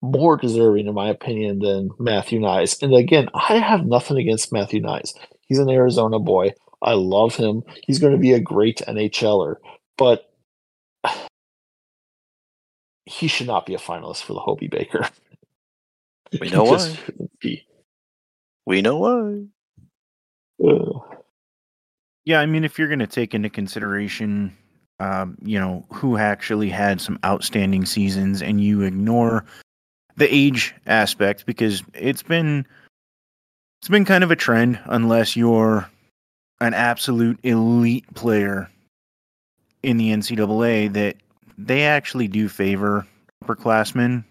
more deserving in my opinion than Matthew Knies. And again, I have nothing against Matthew Knies. He's an Arizona boy. I love him. He's going to be a great NHLer, but [SIGHS] he should not be a finalist for the Hobie Baker. We know [LAUGHS] why. We know why. Ugh. Yeah, I mean, if you're going to take into consideration, um, you know, who actually had some outstanding seasons, and you ignore the age aspect because it's been it's been kind of a trend, unless you're an absolute elite player in the NCAA, that they actually do favor upperclassmen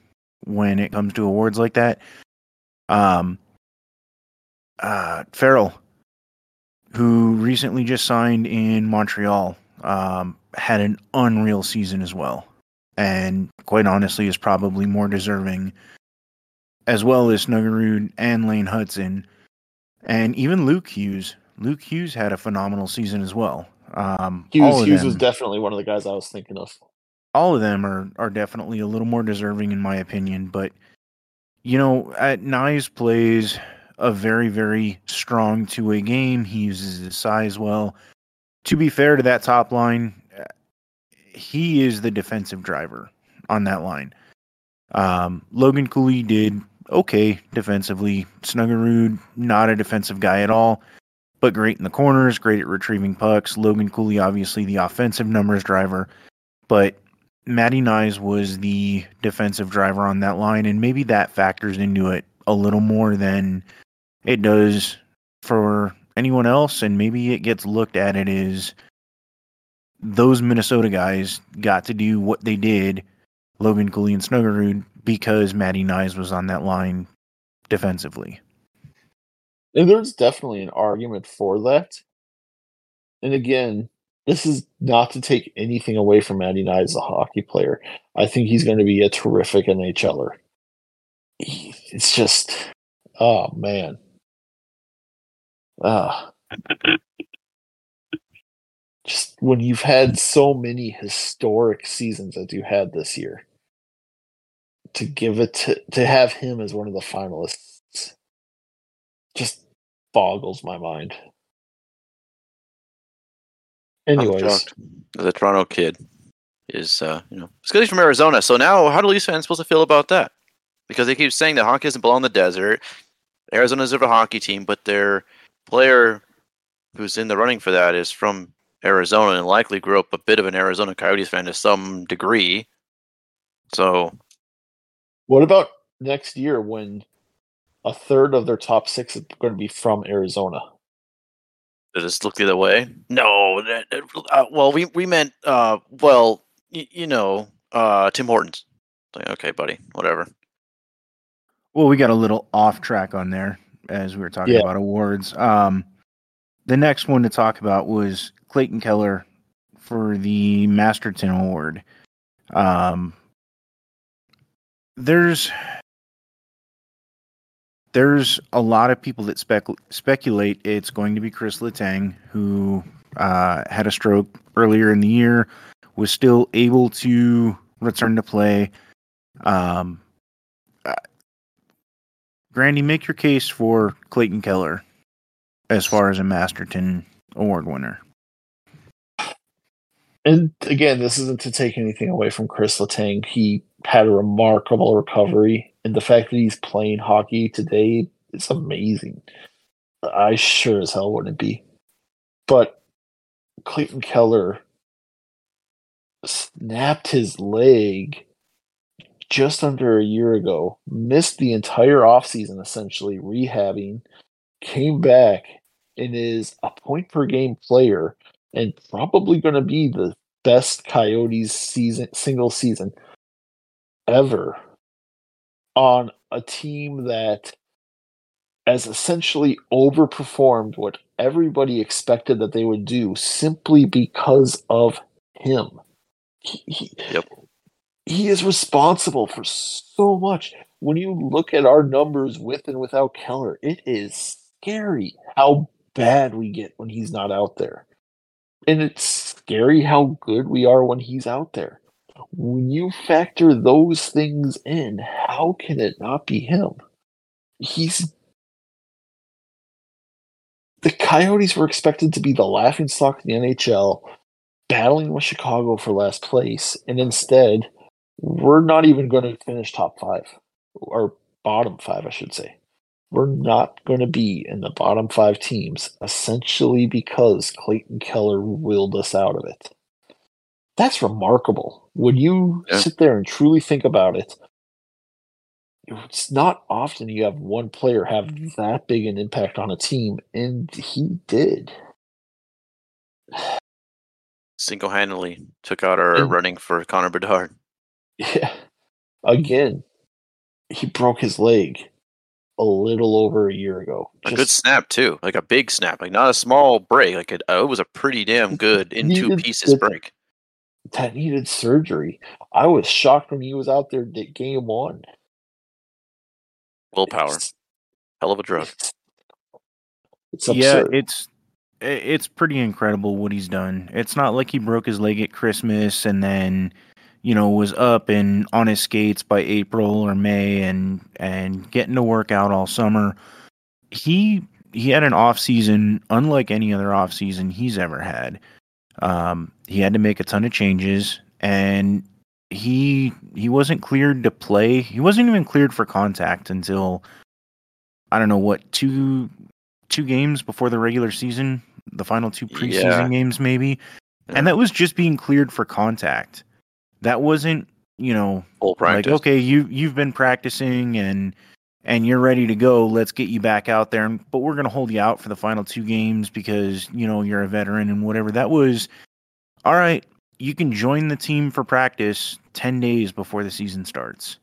when it comes to awards like that. Um, uh, Farrell who recently just signed in Montreal, um, had an unreal season as well. And quite honestly, is probably more deserving, as well as Snuggerud and Lane Hutson, and even Luke Hughes. Luke Hughes had a phenomenal season as well. Um, Hughes, Hughes them, was definitely one of the guys I was thinking of. all of them are are definitely a little more deserving in my opinion. But you know, at Knies plays a very very strong two way game. He uses his size well. To be fair to that top line, uh, he is the defensive driver on that line. Um, Logan Cooley did okay defensively. Snuggerud, not a defensive guy at all. but great in the corners, great at retrieving pucks. Logan Cooley, obviously the offensive numbers driver, but Matty Knies was the defensive driver on that line, and maybe that factors into it a little more than it does for anyone else. And maybe it gets looked at it as those Minnesota guys got to do what they did, Logan Cooley and Snuggerud, because Matty Knies was on that line defensively. And there's definitely an argument for that. And again, this is not to take anything away from Matty Knies as a hockey player. I think he's going to be a terrific NHLer. It's just, oh man, ah, just when you've had so many historic seasons as you had this year, to give it to to have him as one of the finalists, just boggles my mind. Anyways, the Toronto kid is, uh, you know, it's good he's from Arizona. So now, how do Leafs fans supposed to feel about that? Because they keep saying that hockey doesn't belong in the desert. Arizona's a hockey team, but their player who's in the running for that is from Arizona and likely grew up a bit of an Arizona Coyotes fan to some degree. So, what about next year when a third of their top six is going to be from Arizona? Does this look the other way? No. Uh, well, we we meant uh, well, y- you know, uh, Tim Hortons. Like, okay, buddy, whatever. Well, we got a little off track on there as we were talking yeah. about awards. Um, the next one to talk about was Clayton Keller for the Masterton Award. Um, there's there's a lot of people that spec- speculate it's going to be Chris Letang, who uh, had a stroke earlier in the year, was still able to return to play. Um, Grandy, make your case for Clayton Keller as far as a Masterton Award winner. And again, this isn't to take anything away from Chris Letang. He had a remarkable recovery, and the fact that he's playing hockey today is amazing. I sure as hell wouldn't be. But Clayton Keller snapped his leg just under a year ago, missed the entire offseason essentially rehabbing, came back and is a point per game player and probably going to be the best Coyotes season single season ever on a team that has essentially overperformed what everybody expected that they would do simply because of him. He, he, yep. He is responsible for so much. When you look at our numbers with and without Keller, it is scary how bad we get when he's not out there. And it's scary how good we are when he's out there. When you factor those things in, how can it not be him? He's the Coyotes were expected to be the laughing stock in the NHL, battling with Chicago for last place, and instead, we're not even going to finish top five or bottom five, I should say we're not going to be in the bottom five teams essentially because Clayton Keller willed us out of it. That's remarkable. When you yeah. sit there and truly think about it, it's not often you have one player have mm-hmm. that big an impact on a team, and he did. Single handedly took out our and, running for Connor Bedard. Yeah. Again, he broke his leg a little over a year ago. Just, a good snap too, like a big snap, like not a small break. Like it, uh, it was a pretty damn good [LAUGHS] in two pieces break. That needed surgery. I was shocked when he was out there that game one. Willpower, it's, hell of a drug. It's, it's yeah, it's it's pretty incredible what he's done. It's not like he broke his leg at Christmas and then you know, was up and on his skates by April or May and and getting to work out all summer. He he had an off season unlike any other off season he's ever had. Um, he had to make a ton of changes and he he wasn't cleared to play. He wasn't even cleared for contact until I don't know what two two games before the regular season, the final two preseason Yeah. games, maybe. And that was just being cleared for contact. That wasn't, you know, Full practice. like okay, you you've been practicing and and you're ready to go. Let's get you back out there. And, but we're going to hold you out for the final two games because you know you're a veteran and whatever. That was all right. You can join the team for practice ten days before the season starts,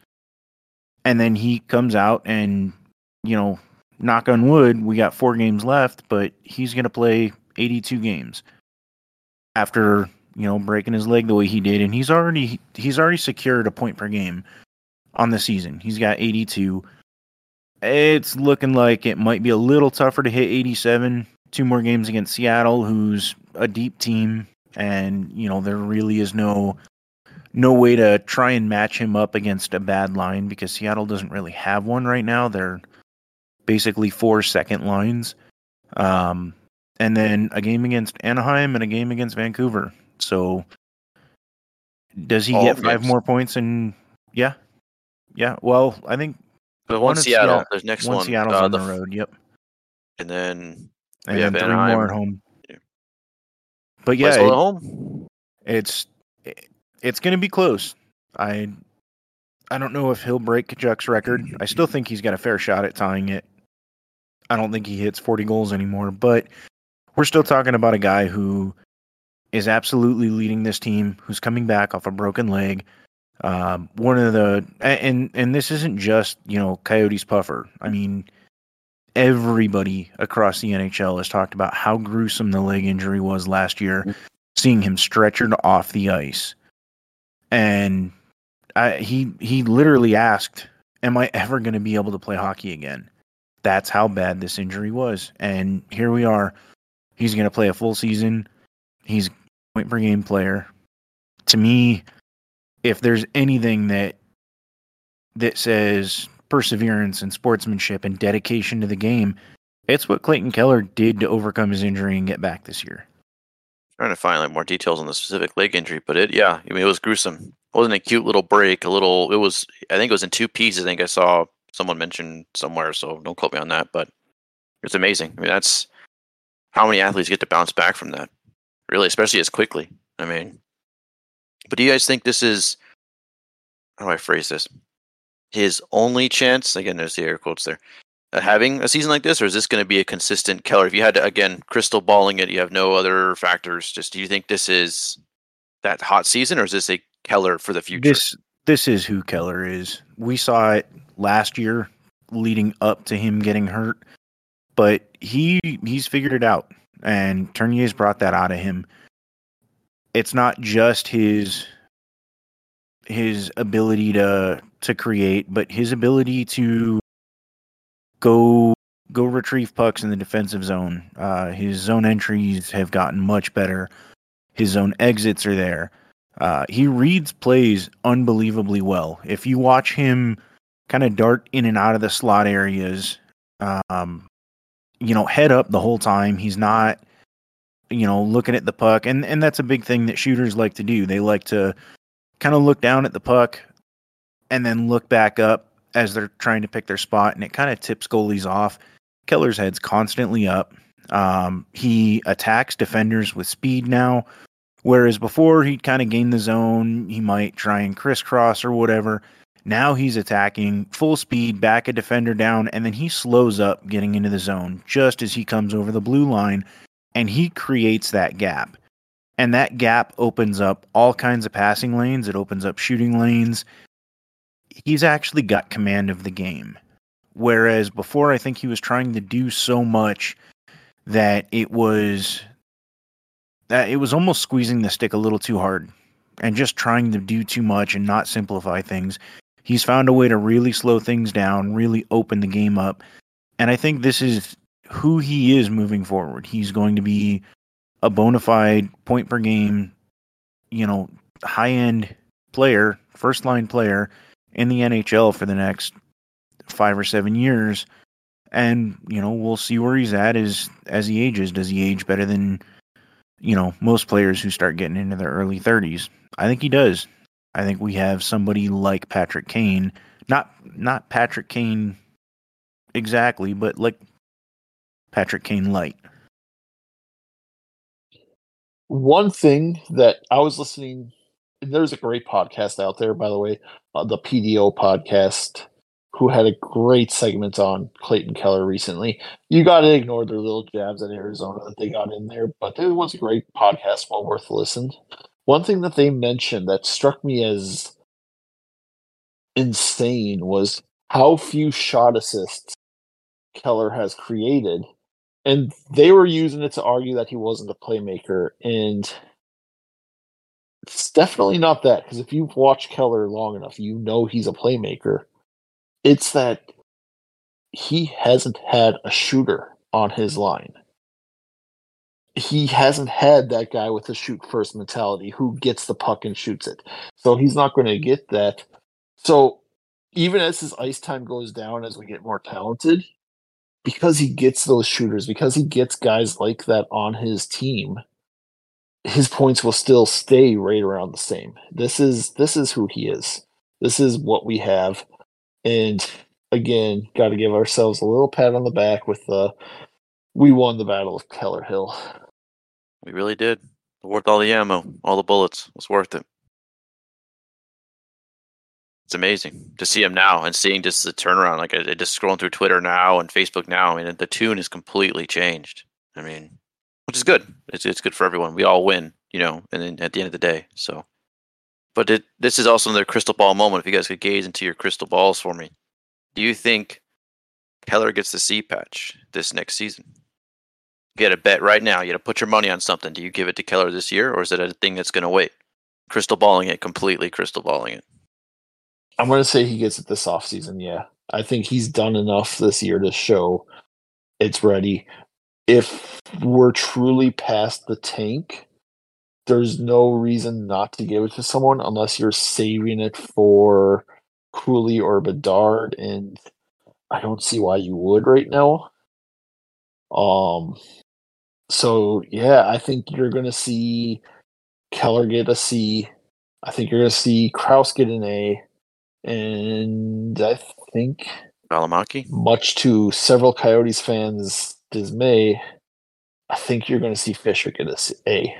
and then he comes out and you know, knock on wood, we got four games left, but he's going to play 82 games after you know breaking his leg the way he did, and he's already he's already secured a point per game on the season. He's got 82. It's looking like it might be a little tougher to hit 87. Two more games against Seattle, who's a deep team, and you know there really is no no way to try and match him up against a bad line because Seattle doesn't really have one right now. They're basically four second lines. Um, and then a game against Anaheim and a game against Vancouver. So does he All get five games. more points? And yeah, yeah. Well, I think But one Seattle. Seattle- There's next one one. Seattle's uh, on the, f- road. Yep, And then and then three Anaheim. more at home. Yeah. But yeah, yeah, at it- home. it's it's going to be close. I I don't know if he'll break Tkachuk's record. I still think he's got a fair shot at tying it. I don't think he hits 40 goals anymore, but we're still talking about a guy who is absolutely leading this team, who's coming back off a broken leg. Um, one of the and and this isn't just you know Coyotes puffer. I mean, everybody across the NHL has talked about how gruesome the leg injury was last year, seeing him stretchered off the ice, and I, he he literally asked, "Am I ever going to be able to play hockey again?" That's how bad this injury was, and here we are. He's going to play a full season. He's point per game player. To me, if there's anything that that says perseverance and sportsmanship and dedication to the game, it's what Clayton Keller did to overcome his injury and get back this year. trying to find like more details on the specific leg injury, but it yeah, I mean it was gruesome. It wasn't a cute little break, a little it was I think it was in two pieces. I think I saw someone mention somewhere, so don't quote me on that, but it's amazing. I mean that's how many athletes get to bounce back from that. Really, especially as quickly. I mean but do you guys think this is how do I phrase this? His only chance again there's the air quotes there. Uh, having a season like this, or is this going to be a consistent Keller? If you had to, again, crystal balling it, you have no other factors. Just do you think this is that hot season, or is this a Keller for the future? This this is who Keller is. We saw it last year leading up to him getting hurt, but he he's figured it out and Tourigny's brought that out of him. It's not just his his ability to to create, but his ability to go go retrieve pucks in the defensive zone. Uh, his zone entries have gotten much better. His zone exits are there. Uh, he reads plays unbelievably well. If you watch him kind of dart in and out of the slot areas, um, you know, head up the whole time. He's not, you know, looking at the puck, and and that's a big thing that shooters like to do. They like to kind of look down at the puck and then look back up as they're trying to pick their spot, and it kind of tips goalies off. Keller's head's constantly up. Um, he attacks defenders with speed now, whereas before he'd kind of gain the zone. He might try and crisscross or whatever. Now he's attacking full speed, back a defender down, and then he slows up getting into the zone just as he comes over the blue line, and he creates that gap. And that gap opens up all kinds of passing lanes. It opens up shooting lanes. He's actually got command of the game. Whereas before, I think he was trying to do so much that it was that it was almost squeezing the stick a little too hard and just trying to do too much and not simplify things. He's found a way to really slow things down, really open the game up. And I think this is who he is moving forward. He's going to be a bona fide point per game, you know, high end player, first line player in the NHL for the next five or seven years. And, you know, we'll see where he's at as as he ages. Does he age better than, you know, most players who start getting into their early thirties? I think he does. I think we have somebody like Patrick Kane, not not Patrick Kane exactly, but like Patrick Kane light. One thing that I was listening, there's a great podcast out there, by the way, uh, the PDO podcast, who had a great segment on Clayton Keller recently. You got to ignore their little jabs at Arizona that they got in there, but it was a great podcast, well worth listen. One thing that they mentioned that struck me as insane was how few shot assists Keller has created. And they were using it to argue that he wasn't a playmaker. And it's definitely not that, because if you've watched Keller long enough, you know he's a playmaker. It's that he hasn't had a shooter on his line. He hasn't had that guy with the shoot first mentality who gets the puck and shoots it. So he's not going to get that. So even as his ice time goes down as we get more talented, because he gets those shooters, because he gets guys like that on his team, his points will still stay right around the same. This is this is who he is. This is what we have. And again, got to give ourselves a little pat on the back with the we won the battle of Keller Hill. We really did. Worth all the ammo, all the bullets. It was worth it. It's amazing to see him now and seeing just the turnaround. Like I, I just scrolling through Twitter now and Facebook now. I mean, the tune is completely changed. I mean, which is good. It's it's good for everyone. We all win, you know. And then at the end of the day, so. But it, this is also another crystal ball moment. If you guys could gaze into your crystal balls for me, do you think Keller gets the C patch this next season? Got to bet right now. You got to put your money on something. Do you give it to Keller this year, or is it a thing that's going to wait? Crystal balling it completely. Crystal balling it. I'm going to say he gets it this offseason. Yeah. I think he's done enough this year to show it's ready. If we're truly past the tank, there's no reason not to give it to someone unless you're saving it for Cooley or Bedard, and I don't see why you would right now. Um, so yeah, I think you're gonna see Keller get a C. I think you're gonna see Crouse get an A, and I think Valimaki? much to several Coyotes fans' dismay, I think you're going to see Fischer get a C- A.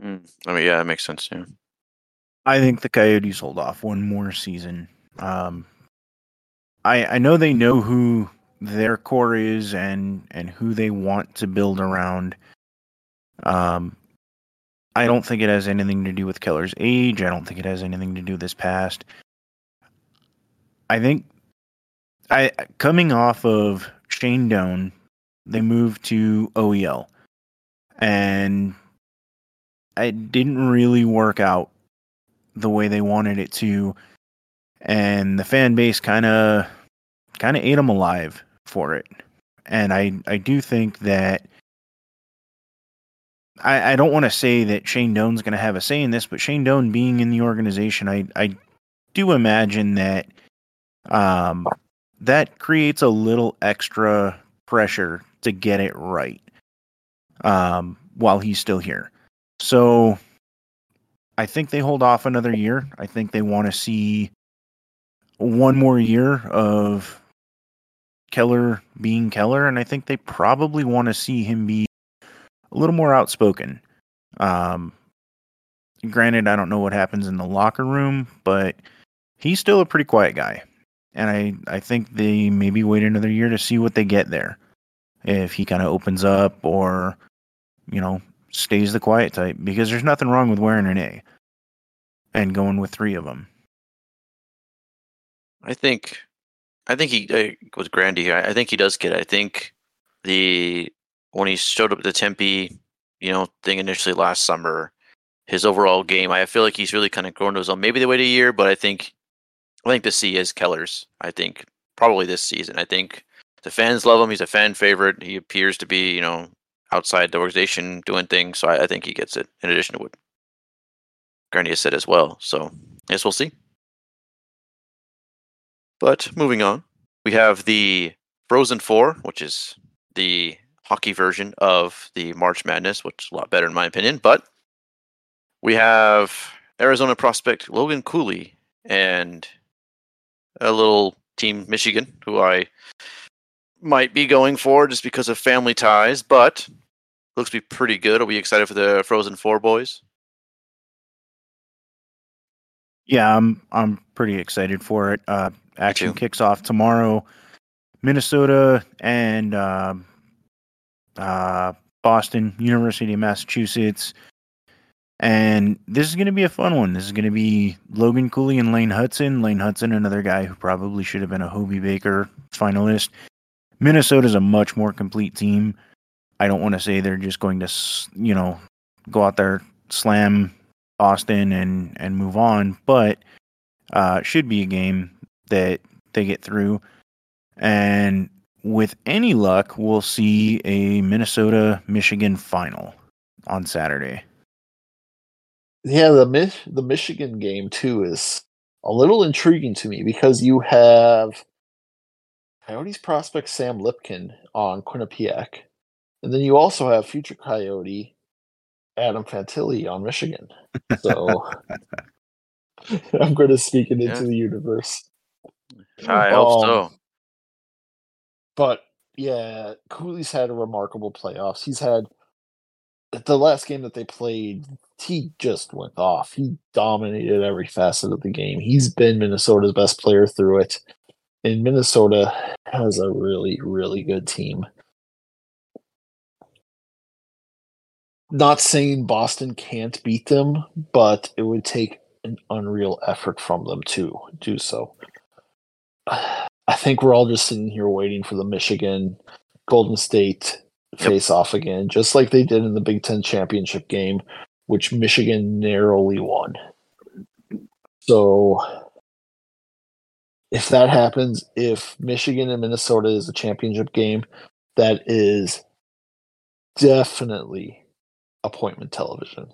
Mm. I mean, yeah, that makes sense. Yeah. I think the Coyotes hold off one more season. Um, I I know they know who their core is and and who they want to build around. Um, I don't think it has anything to do with Keller's age. I don't think it has anything to do with his past. I think I coming off of Shane Doan, they moved to OEL, and it didn't really work out the way they wanted it to, and the fan base kind of kind of ate them alive for it. And I I do think that I, I don't want to say that Shane Doan's going to have a say in this, but Shane Doan being in the organization, I I do imagine that um that creates a little extra pressure to get it right um while he's still here. So I think they hold off another year. I think they want to see one more year of Keller being Keller, and I think they probably want to see him be a little more outspoken. Um, granted, I don't know what happens in the locker room, but he's still a pretty quiet guy, and I I think they maybe wait another year to see what they get there. If he kind of opens up, or you know, stays the quiet type, because there's nothing wrong with wearing an A and going with three of them. I think, I think he uh, with Grandy. I, I think he does get. It. I think the when he showed up at the Tempe, you know, thing initially last summer, his overall game. I feel like he's really kind of grown to his own. Maybe they wait a year, but I think, I think the C is Keller's. I think probably this season. I think the fans love him. He's a fan favorite. He appears to be, you know, outside the organization doing things. So I, I think he gets it. In addition to what Grandy has said as well. So yes, we'll see. But moving on, we have the Frozen Four, which is the hockey version of the March Madness, which is a lot better in my opinion. But we have Arizona prospect Logan Cooley and a little team Michigan, who I might be going for just because of family ties, but looks to be pretty good. Are we excited for the Frozen Four boys? Yeah, I'm I'm pretty excited for it. Uh, action kicks off tomorrow. Minnesota and uh, uh, Boston, University of Massachusetts. And this is going to be a fun one. This is going to be Logan Cooley and Lane Hutson. Lane Hutson, another guy who probably should have been a Hobie Baker finalist. Minnesota's a much more complete team. I don't want to say they're just going to, you know, go out there, slam Boston and and move on, but uh, should be a game that they get through. And with any luck, we'll see a Minnesota Michigan final on Saturday. Yeah, the Mi- the Michigan game too is a little intriguing to me because you have Coyotes prospect Sam Lipkin on Quinnipiac, and then you also have future Coyote Adam Fantilli on Michigan. So [LAUGHS] [LAUGHS] I'm going to speak it into Yeah. the universe. I hope Um, so. But yeah, Cooley's had a remarkable playoffs. He's had the last game that they played, he just went off. He dominated every facet of the game. He's been Minnesota's best player through it. And Minnesota has a really, really good team. Not saying Boston can't beat them, but it would take an unreal effort from them to do so. I think we're all just sitting here waiting for the Michigan Golden State Yep. face off again, just like they did in the Big Ten championship game, which Michigan narrowly won. So, if that happens, if Michigan and Minnesota is a championship game, that is definitely appointment television.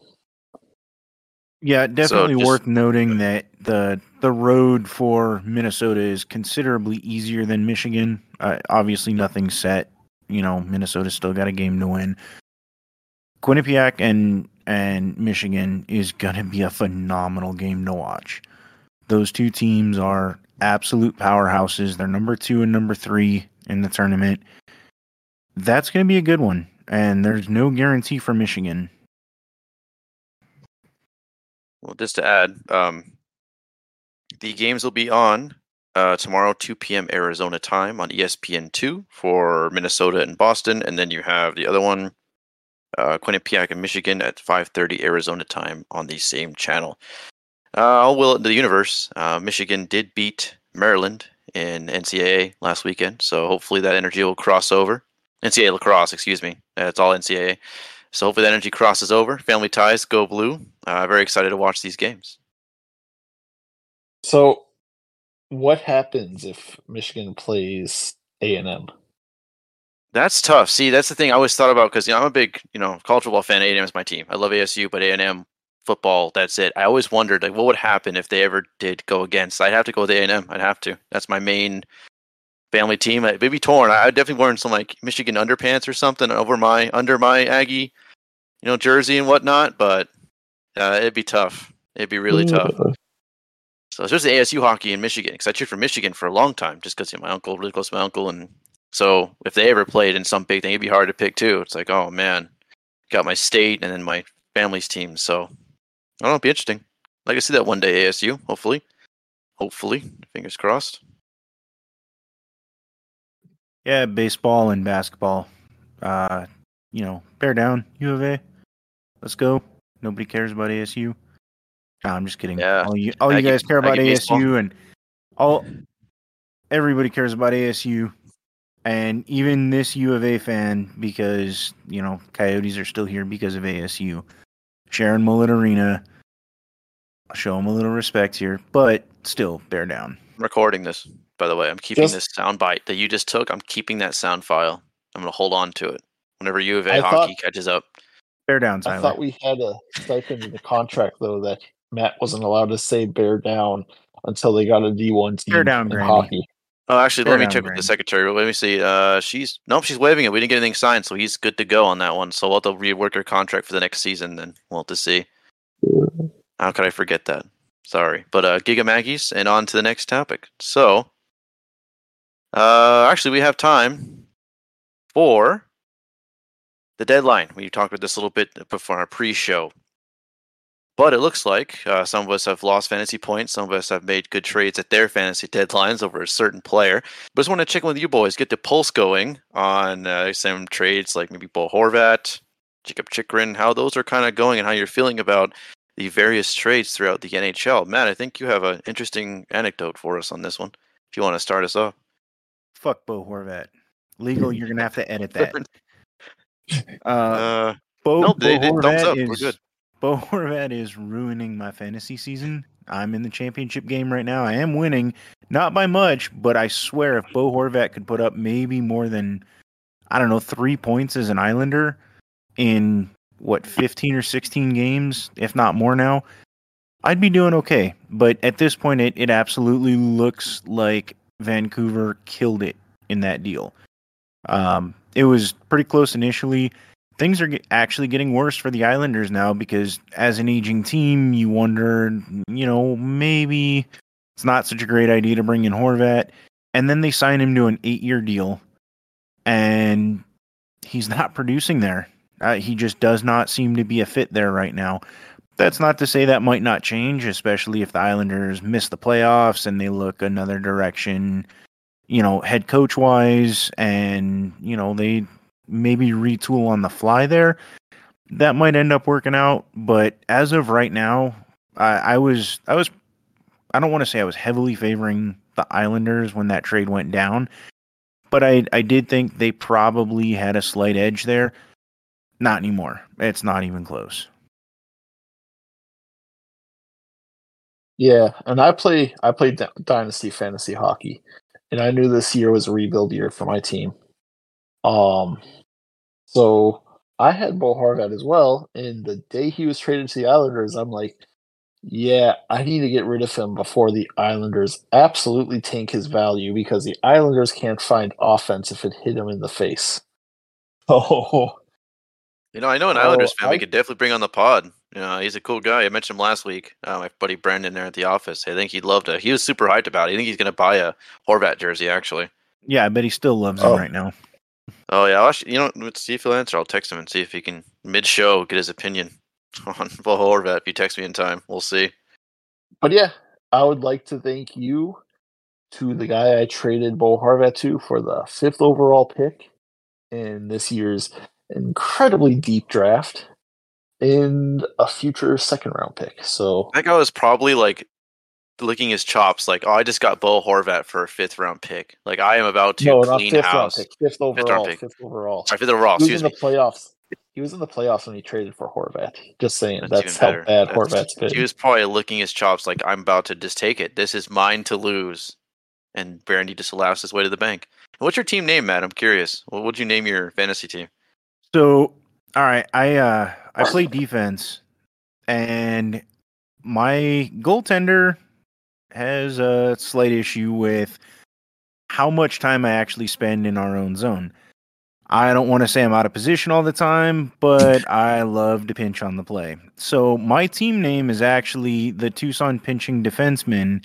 Yeah, definitely just- worth noting that the the road for Minnesota is considerably easier than Michigan. Uh, obviously, nothing's set. You know, Minnesota's still got a game to win. Quinnipiac and and Michigan is going to be a phenomenal game to watch. Those two teams are absolute powerhouses. They're number two and number three in the tournament. That's going to be a good one, and there's no guarantee for Michigan. Well, just to add, um, the games will be on uh, tomorrow, 2 p.m. Arizona time on E ESPN2 for Minnesota and Boston, and then you have the other one, uh, Quinnipiac and Michigan at 5:30 Arizona time on the same channel. Uh, I'll will the universe. Uh, Michigan did beat Maryland in NCAA last weekend, so hopefully that energy will cross over. NCAA lacrosse, excuse me. That's all NCAA. So hopefully that energy crosses over. Family ties, go blue. Uh, very excited to watch these games. So, what happens if Michigan plays A and M? That's tough. See, that's the thing I always thought about because you know I'm a big you know college football fan. A and M is my team. I love ASU, but A and M football, that's it. I always wondered like what would happen if they ever did go against. I'd have to go with A and M. I'd have to. That's my main family team. I'd be torn. I'd definitely wearing some like Michigan underpants or something over my under my Aggie, you know, jersey and whatnot. But uh, it'd be tough. It'd be really tough. So it's just the ASU hockey in Michigan because I cheered for Michigan for a long time just because you know, my uncle, really close to my uncle. And so if they ever played in some big thing, it'd be hard to pick too. It's like, oh man, got my state and then my family's team. So I don't know, it'd be interesting. Like I see that one day ASU, hopefully. Hopefully. Fingers crossed. Yeah, baseball and basketball. Uh, you know, bear down, U of A. Let's go. Nobody cares about ASU. Nah, I'm just kidding. Yeah. All you, all you guys care about baseball. ASU, and all everybody cares about ASU, and even this U of A fan because you know Coyotes are still here because of ASU. Sharon Mullett Arena. I'll show them a little respect here, but still, bear down. Recording this, by the way. I'm keeping Just- this sound bite that you just took. I'm keeping that sound file. I'm going to hold on to it whenever U of A I hockey thought- catches up. Bear down, I thought we had a stipend in the contract though that Matt wasn't allowed to say bear down until they got a D one team Bear down, in Granny. hockey. Oh, actually, Fair let me down, check with the Brandon. secretary. Let me see. Uh, she's nope, she's waving it. We didn't get anything signed, so he's good to go on that one. So we'll have to rework her contract for the next season. Then we'll have to see. How could I forget that? Sorry, but uh, Giga Maggies, and on to the next topic. So, uh, actually, we have time. for the deadline. We talked about this a little bit before our pre-show. But it looks like uh, some of us have lost fantasy points. Some of us have made good trades at their fantasy [LAUGHS] deadlines over a certain player. But I just want to check in with you boys, get the pulse going on uh, some trades like maybe Bo Horvat, Jakob Chychrun, how those are kind of going and how you're feeling about the various trades throughout the NHL. Matt, I think you have an interesting anecdote for us on this one. If you want to start us off. Fuck Bo Horvat. Legal, you're gonna have to edit that. [LAUGHS] Uh, Uh, Bo, nope, they Bo did thumbs Horvat up. We're is good. Bo [LAUGHS] Horvat is ruining my fantasy season. I'm in the championship game right now. I am winning, not by much, but I swear if Bo Horvat could put up maybe more than I don't know three points as an Islander in what 15 or 16 games, if not more now, I'd be doing okay. But at this point, it it absolutely looks like Vancouver killed it in that deal. Um, it was pretty close initially things are actually getting worse for the Islanders now because as an aging team, you wonder, you know, maybe it's not such a great idea to bring in Horvat. And then they sign him to an eight year deal, and he's not producing there. Uh, he just does not seem to be a fit there right now. That's not to say that might not change, especially if the Islanders miss the playoffs and they look another direction, you know, head coach wise, and, you know, they maybe retool on the fly there. That might end up working out, but as of right now, I, I was I was I don't want to say I was heavily favoring the Islanders when that trade went down, but I I did think they probably had a slight edge there. Not anymore. It's not even close. Yeah, and I play I played D- Dynasty Fantasy Hockey, and I knew this year was a rebuild year for my team. Um, so I had Bo Horvat as well, and the day he was traded to the Islanders, I'm like, yeah, I need to get rid of him before the Islanders absolutely tank his value because the Islanders can't find offense if it hit him in the face. [LAUGHS] Oh, You know, I know an Oh, Islanders fan we could definitely bring on the pod. You know, he's a cool guy. I mentioned him last week. Uh, my buddy Brandon there at the office. I think he'd love to. He was super hyped about it. I think he's going to buy a Horvat jersey, actually. Yeah, I bet he still loves him Oh. right now. Oh, yeah. I'll, actually- you know, let's see if he'll answer. I'll text him and see if he can, mid show, get his opinion [LAUGHS] on Bo Horvat. If he texts me in time, we'll see. but yeah, I would like to thank you to the guy I traded Bo Horvat to for the fifth overall pick in this year's incredibly deep draft and a future second round pick. So That guy was probably like licking his chops, like, oh, I just got Bo Horvat for a fifth round pick. Like, I am about to no, not clean fifth house. round pick, fifth round overall, pick. fifth overall. Sorry, fifth overall. He was in me. the playoffs. He was in the playoffs when he traded for Horvat. Just saying, That's, that's, even how better. bad That's- Horvat's good. He was probably licking his chops like I'm about to just take it. This is mine to lose. And Brandy just allows his way to the bank. What's your team name, Matt? I'm curious. What would you name your fantasy team? So, all right, I uh I play defense, and my goaltender has a slight issue with how much time I actually spend in our own zone. I don't want to say I'm out of position all the time, but [LAUGHS] I love to pinch on the play. So my team name is actually the Tucson Pinching Defenseman,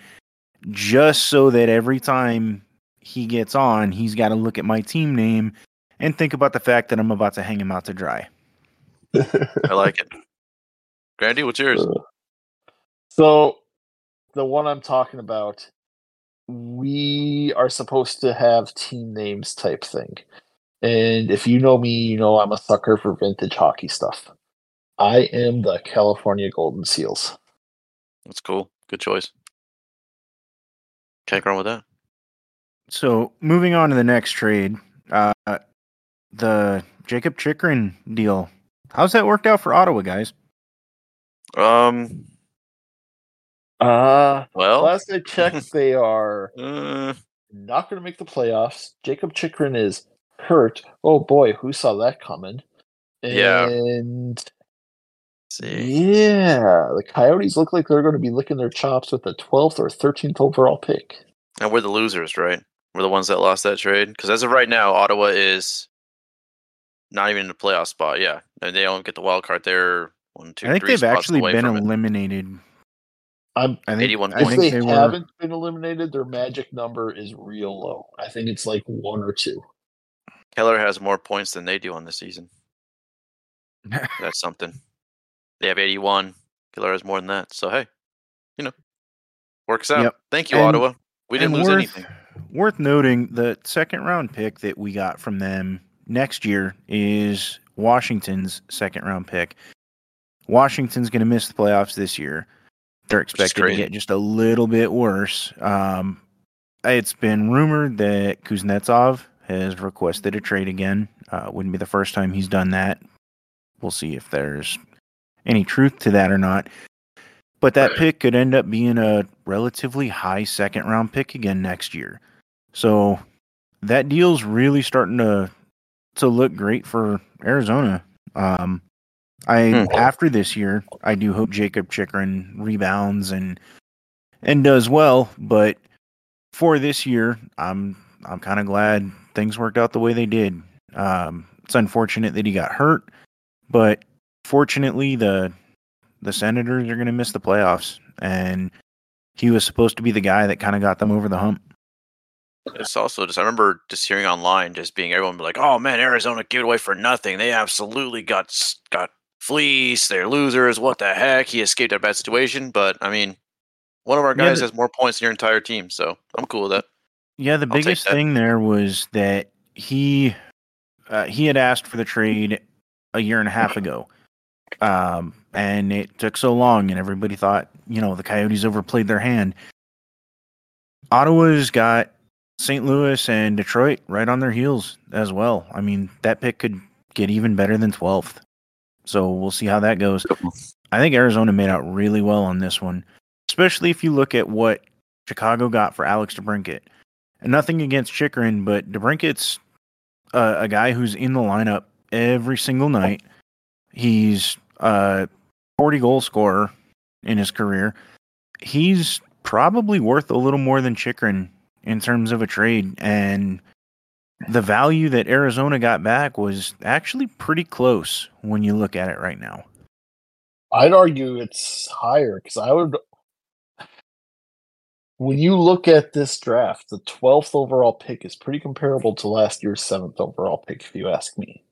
just so that every time he gets on, he's got to look at my team name and think about the fact that I'm about to hang him out to dry. I like it. Grandy, what's yours? Uh, So, the one I'm talking about, we are supposed to have team names type thing. And if you know me, you know I'm a sucker for vintage hockey stuff. I am the California Golden Seals. That's cool. Good choice. Can't go wrong with that. So moving on to the next trade, uh, the Jakob Chychrun deal. How's that worked out for Ottawa, guys? Um. Uh, Well. last I checked, [LAUGHS] they are Uh, not going to make the playoffs. Jakob Chychrun is hurt. Oh boy, who saw that coming? Yeah. And see. yeah, the Coyotes look like they're going to be licking their chops with the 12th or 13th overall pick. And we're the losers, right? We're the ones that lost that trade. Because as of right now, Ottawa is not even in the playoff spot. Yeah, and they don't get the wild card. They're one, two, I think three they've actually been eliminated. I'm I think, 81 I if think they, they haven't been eliminated, their magic number is real low. I think it's like one or two. Keller has more points than they do on the season. [LAUGHS] That's something. They have 81. Keller has more than that. So hey, you know, works out. Yep. Thank you, And- Ottawa. We didn't lose worth, anything. Worth noting, the second round pick that we got from them next year is Washington's second round pick. Washington's going to miss the playoffs this year. They're expected to get just a little bit worse. Um, it's been rumored that Kuznetsov has requested a trade again. Uh, wouldn't be the first time he's done that. We'll see if there's any truth to that or not. But that pick could end up being a relatively high second round pick again next year. So that deal's really starting to to look great for Arizona. Um, I Hmm. after this year, I do hope Jakob Chychrun rebounds and and does well. But for this year, I'm I'm kind of glad things worked out the way they did. Um, it's unfortunate that he got hurt, but fortunately, the the Senators are going to miss the playoffs, and he was supposed to be the guy that kind of got them over the hump. It's also just I remember just hearing online, just being everyone be like, "Oh man, Arizona gave it away for nothing. They absolutely got got fleeced. They're losers. What the heck? He escaped a bad situation." But I mean, one of our Yeah, guys the- has more points than your entire team, so I'm cool with that. Yeah, the I'll biggest thing there was that he uh, he had asked for the trade a year and a half ago, um, and it took so long, and everybody thought you know the Coyotes overplayed their hand. Ottawa's got St. Louis and Detroit right on their heels as well. I mean, that pick could get even better than twelfth, so we'll see how that goes. I think Arizona made out really well on this one, especially if you look at what Chicago got for Alex DeBrincat. And nothing against Chychrun, but DeBrincat's a, a guy who's in the lineup every single night. He's a 40 goal scorer in his career. He's probably worth a little more than Chychrun in terms of a trade. And the value that Arizona got back was actually pretty close when you look at it right now. I'd argue it's higher because I would. When you look at this draft, the 12th overall pick is pretty comparable to last year's 7th overall pick, if you ask me.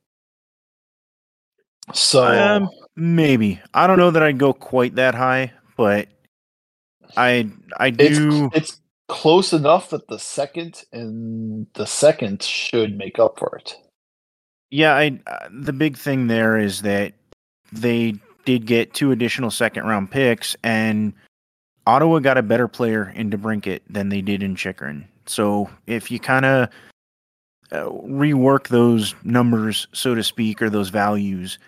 So, Um, maybe I don't know that I'd go quite that high, but I I it's, do. it's close enough that the second and the second should make up for it. Yeah, I uh, the big thing there is that they did get two additional second round picks, and Ottawa got a better player in DeBrincat than they did in Chychrun. So if you kind of uh, rework those numbers, so to speak, or those values,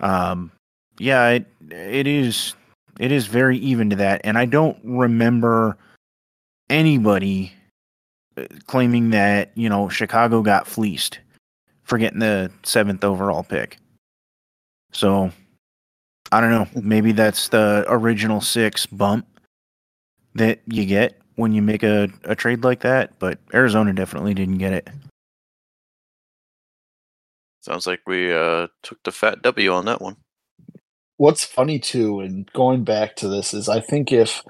um, yeah, it it is it is very even to that, and I don't remember anybody uh, claiming that you know Chicago got fleeced for getting the seventh overall pick. So I don't know. Maybe that's the original six bump that you get when you make a, a trade like that, but Arizona definitely didn't get it. Sounds like we uh, took the fat W on that one. What's funny too, and going back to this, is I think if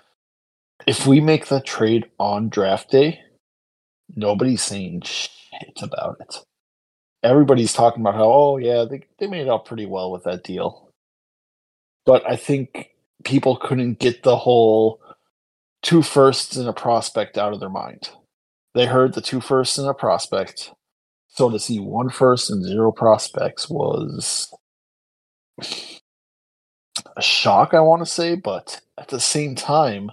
if we make the trade on draft day, nobody's saying shit about it. Everybody's talking about how, oh yeah, they they made it out pretty well with that deal. But I think people couldn't get the whole two firsts and a prospect out of their mind. They heard the two firsts and a prospect. So to see one first and zero prospects was a shock, I want to say, but at the same time,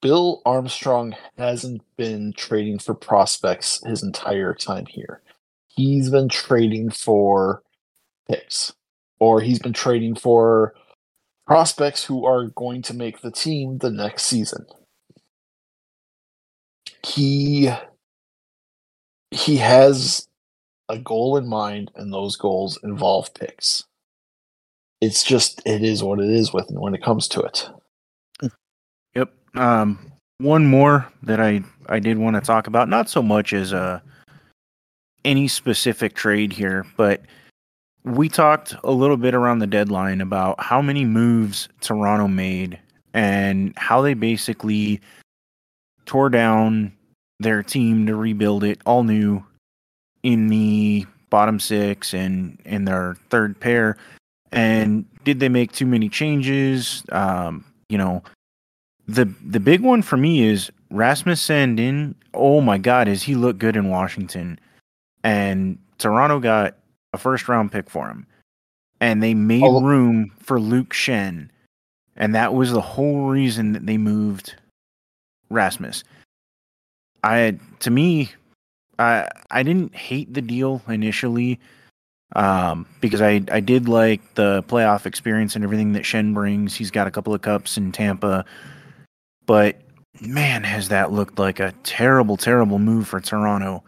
Bill Armstrong hasn't been trading for prospects his entire time here. He's been trading for picks, or he's been trading for prospects who are going to make the team the next season. He he has a goal in mind, and those goals involve picks. It's just it is what it is with when it comes to it. Um, one more that I I did want to talk about, not so much as a any specific trade here, but we talked a little bit around the deadline about how many moves Toronto made and how they basically tore down their team to rebuild it all new in the bottom six and in their third pair. And did they make too many changes? Um, you know, the the big one for me is Rasmus Sandin. Oh my God, is he look good in Washington? And Toronto got a first round pick for him, and they made Oh. room for Luke Schenn, and that was the whole reason that they moved Rasmus. I to me, I I didn't hate the deal initially, um, because I I did like the playoff experience and everything that Schenn brings. He's got a couple of cups in Tampa, but man, has that looked like a terrible, terrible move for Toronto.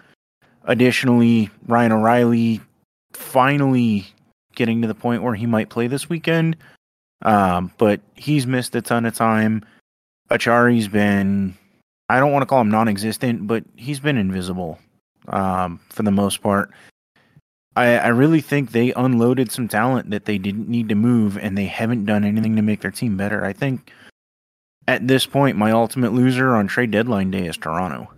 Additionally, Ryan O'Reilly finally getting to the point where he might play this weekend, um, but he's missed a ton of time. Acciari's been, I don't want to call him non existent, but he's been invisible um, for the most part. I, I really think they unloaded some talent that they didn't need to move, and they haven't done anything to make their team better. I think at this point, my ultimate loser on trade deadline day is Toronto.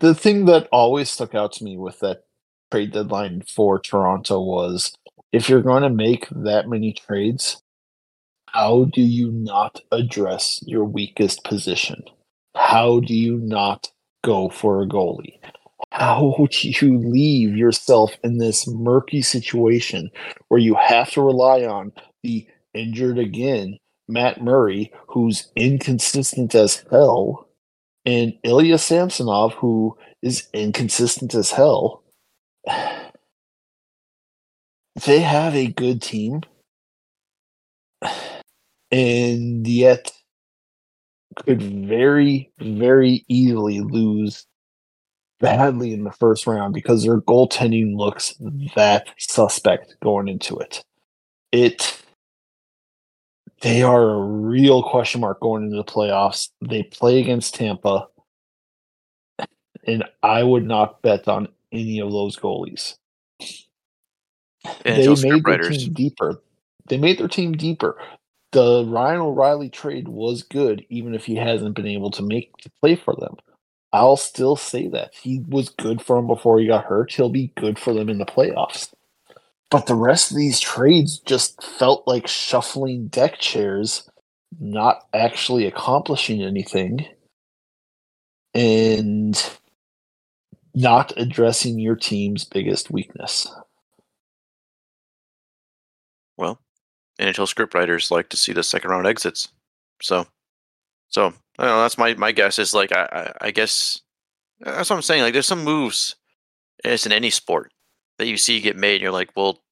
The thing that always stuck out to me with that trade deadline for Toronto was if you're going to make that many trades, how do you not address your weakest position? How do you not go for a goalie? How [LAUGHS] do you leave yourself in this murky situation where you have to rely on the injured again Matt Murray, who's inconsistent as hell, and Ilya Samsonov, who is inconsistent as hell. [SIGHS] They have a good team, [SIGHS] and yet could very, very easily lose badly in the first round because their goaltending looks that suspect going into it. It they are a real question mark going into the playoffs. They play against Tampa, and I would not bet on any of those goalies. They made their team deeper. They made their team deeper. The Ryan O'Reilly trade was good, even if he hasn't been able to make to play for them. I'll still say that he was good for them before he got hurt. He'll be good for them in the playoffs. But the rest of these trades just felt like shuffling deck chairs, not actually accomplishing anything, and not addressing your team's biggest weakness. Well, NHL scriptwriters like to see the second round exits. So, so I know. That's my my guess. Is like I I, I guess that's what I'm saying. Like there's some moves. It's in any sport that you see get made. And you're like, well,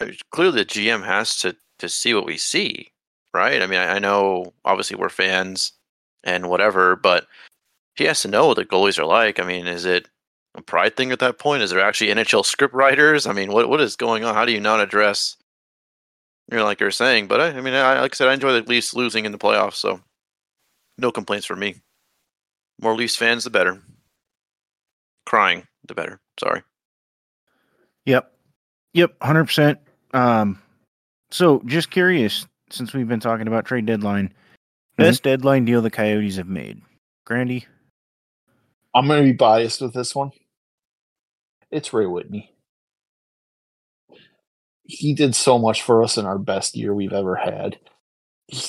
uh, clearly the GM has to to see what we see, right? I mean, I, I know obviously we're fans and whatever, but he has to know what the goalies are like. I mean, is it a pride thing at that point? Is there actually NHL script writers? I mean, what what is going on? How do you not address? You know, like you're saying, but I, I mean, I, like I said, I enjoy the Leafs losing in the playoffs, so no complaints for me. More Leafs fans, the better. Crying, the better. Sorry. Yep. Yep, 100%. Um so just curious since we've been talking about trade deadline, best deadline deal the Coyotes have made. Grandy? I'm going to be biased with this one. It's Ray Whitney. He did so much for us in our best year we've ever had. He,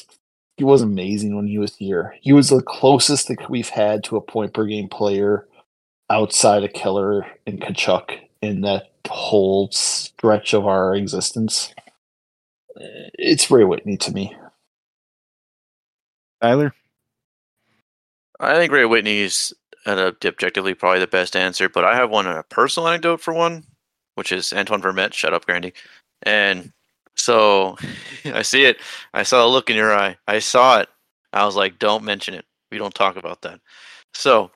he was amazing when he was here. He was the closest that we've had to a point per game player outside of Keller and Tkachuk in that whole stretch of our existence. It's Ray Whitney to me. Tyler? I think Ray Whitney is an objectively probably the best answer, but I have one a personal anecdote for one, which is Antoine Vermette. Shut up, Grandy. And so [LAUGHS] I see it. I saw the look in your eye. I saw it. I was like, don't mention it. We don't talk about that. So,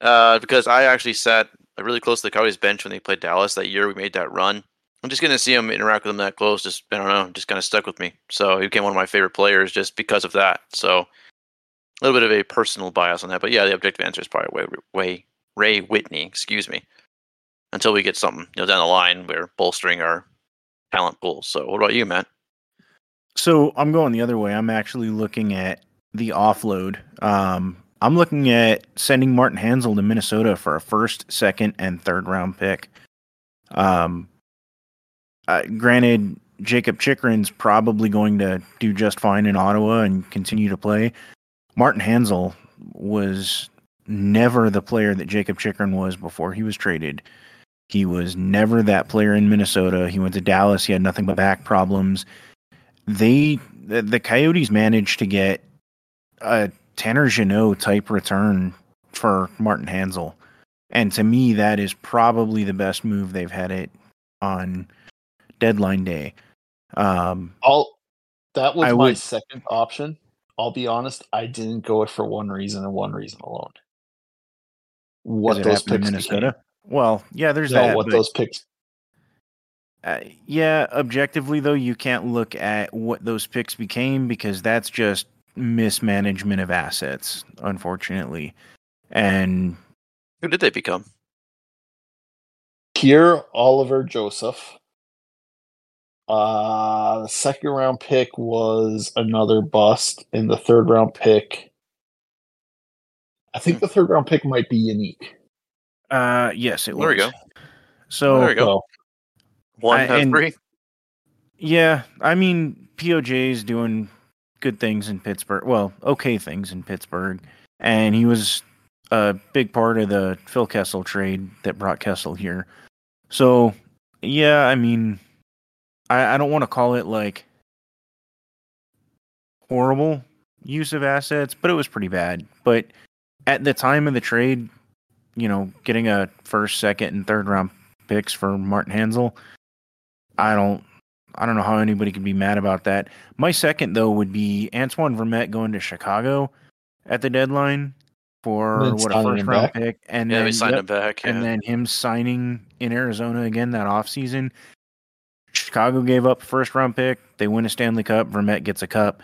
uh, because I actually sat really close to the Cowboys bench when they played Dallas that year, we made that run. I'm just gonna see him interact with him that close. Just I don't know, just kind of stuck with me. So he became one of my favorite players just because of that. So a little bit of a personal bias on that, but yeah, the objective answer is probably way, way Ray Whitney. Excuse me. Until we get something you know down the line, we're bolstering our talent pool. So what about you, Matt? So I'm going the other way. I'm actually looking at the offload. Um, I'm looking at sending Martin Hanzal to Minnesota for a first, second, and third round pick. Um, uh, granted, Jakob Chychrun's probably going to do just fine in Ottawa and continue to play. Martin Hanzal was never the player that Jakob Chychrun was before he was traded. He was never that player in Minnesota. He went to Dallas. He had nothing but back problems. They the, the Coyotes managed to get a Tanner Jeannot type return for Martin Hanzal. And to me, that is probably the best move they've had it on deadline day. Um, I'll, that was I my would- second option. I'll be honest, I didn't go it for one reason and one reason alone. What those happen in picks Minnesota? became. Well, yeah, there's No, that. what but- those picks Uh, yeah, objectively though, you can't look at what those picks became because that's just mismanagement of assets, unfortunately. And Who did they become? Pierre Oliver Joseph. Uh, the second round pick was another bust, and the third round pick. I think the third round pick might be unique. uh, yes, it was. There we go. So There we go. So, One I- and- three. yeah, I mean POJ is doing good things in Pittsburgh. Well, okay things in Pittsburgh, and he was a big part of the Phil Kessel trade that brought Kessel here. So, yeah, I mean, I, I don't want to call it like horrible use of assets, but it was pretty bad. But at the time of the trade, you know, getting a first, second, and third round picks for Martin Hanzal, I don't I don't know how anybody could be mad about that. My second though would be Antoine Vermette going to Chicago at the deadline for And then what a first him round back. pick, and Yeah, then they signed yep, him back. Yeah. and then him signing in Arizona again that offseason. Chicago gave up a first round pick. They win a Stanley Cup. Vermette gets a cup.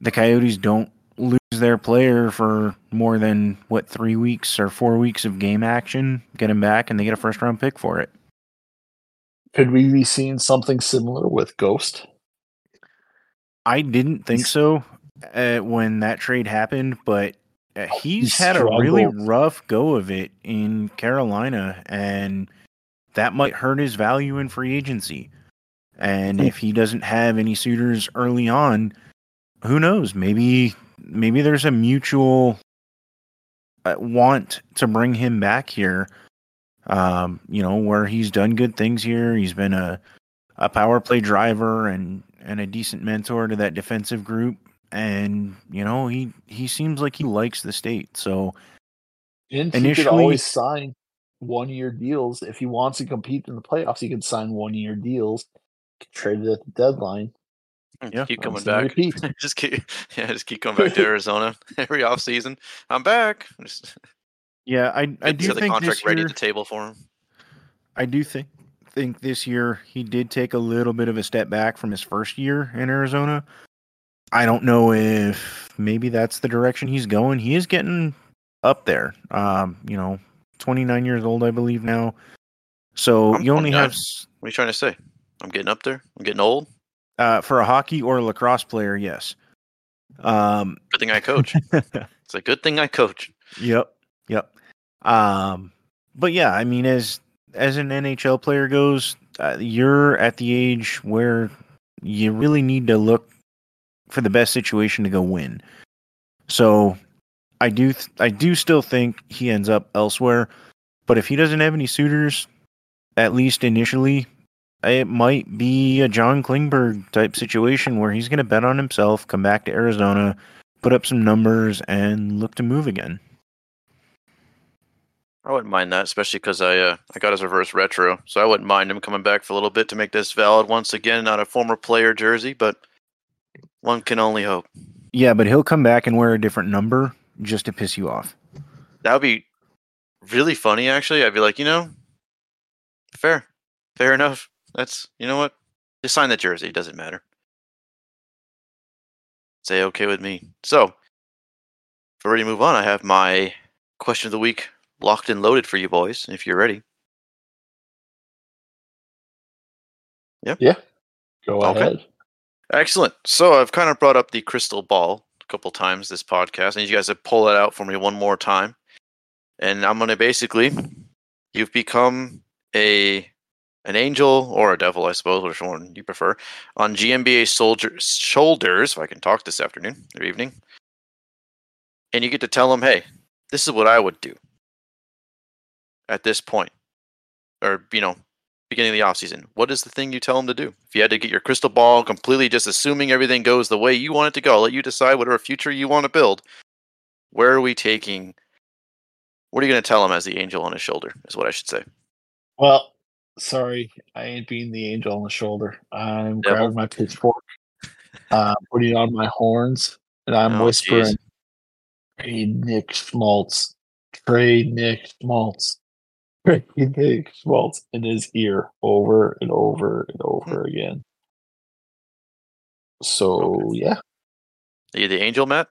The Coyotes don't lose their player for more than what three weeks or four weeks of game action. Get him back, and they get a first round pick for it. Could we be seeing something similar with Ghost? I didn't think He's- so uh, when that trade happened, but uh, he's He had a really rough go of it in Carolina, and that might hurt his value in free agency. And if he doesn't have any suitors early on, who knows? Maybe maybe there's a mutual uh, want to bring him back here. Um, you know, where he's done good things here. He's been a a power play driver and and a decent mentor to that defensive group and you know he he seems like he likes the state so And he Initially- could always sign one year deals. If he wants to compete in the playoffs, he can sign one year deals, trade it at the deadline. Yeah, keep coming back. [LAUGHS] just keep, [LAUGHS] yeah, just keep coming back to [LAUGHS] Arizona every off season. I'm back. Just yeah i i do the think this ready year the table for him. i do think think this year he did take a little bit of a step back from his first year in arizona i don't know if maybe that's the direction he's going he is getting up there um you know 29 years old i believe now so I'm you only 29. have What are you trying to say? I'm getting up there. I'm getting old. uh for a hockey or lacrosse player yes um Good thing I coach. [LAUGHS] it's a good thing I coach. Yep. Yep. Um but yeah, I mean as as an NHL player goes, uh, you're at the age where you really need to look for the best situation to go win. So I do th- I do still think he ends up elsewhere, but if he doesn't have any suitors at least initially, it might be a John Klingberg type situation where he's going to bet on himself, come back to Arizona, put up some numbers and look to move again. I wouldn't mind that, especially because I uh, I got his reverse retro, so I wouldn't mind him coming back for a little bit to make this valid once again. Not a former player jersey, but one can only hope. Yeah, but he'll come back and wear a different number just to piss you off. That would be really funny, actually. I'd be like, you know, fair, fair enough. That's you know what, just sign the jersey. It doesn't matter. Say okay with me. So, before to move on, I have my question of the week locked and loaded for you boys. If you're ready. Yeah. Yeah. Go Okay. ahead. Excellent. So I've kind of brought up the crystal ball a couple times this podcast. I need you guys to pull it out for me one more time. And I'm gonna basically, you've become a an angel or a devil, I suppose, which one you prefer, on GMBA soldiers' shoulders. If I can talk this afternoon or evening, and you get to tell them, "Hey, this is what I would do at this point, or you know, beginning of the off season. What is the thing you tell them to do? If you had to get your crystal ball, completely just assuming everything goes the way you want it to go, I'll let you decide whatever future you want to build. Where are we taking? What are you going to tell him as the angel on his shoulder? Is what I should say. Well, sorry, I ain't being the angel on the shoulder. I'm Devil. grabbing my pitchfork, uh, putting on my horns, and I'm Oh, whispering, jeez. "Trade Nick Schmaltz, trade Nick Schmaltz, trade Nick Schmaltz," in his ear over and over and over again. So yeah, Are you the angel, Matt?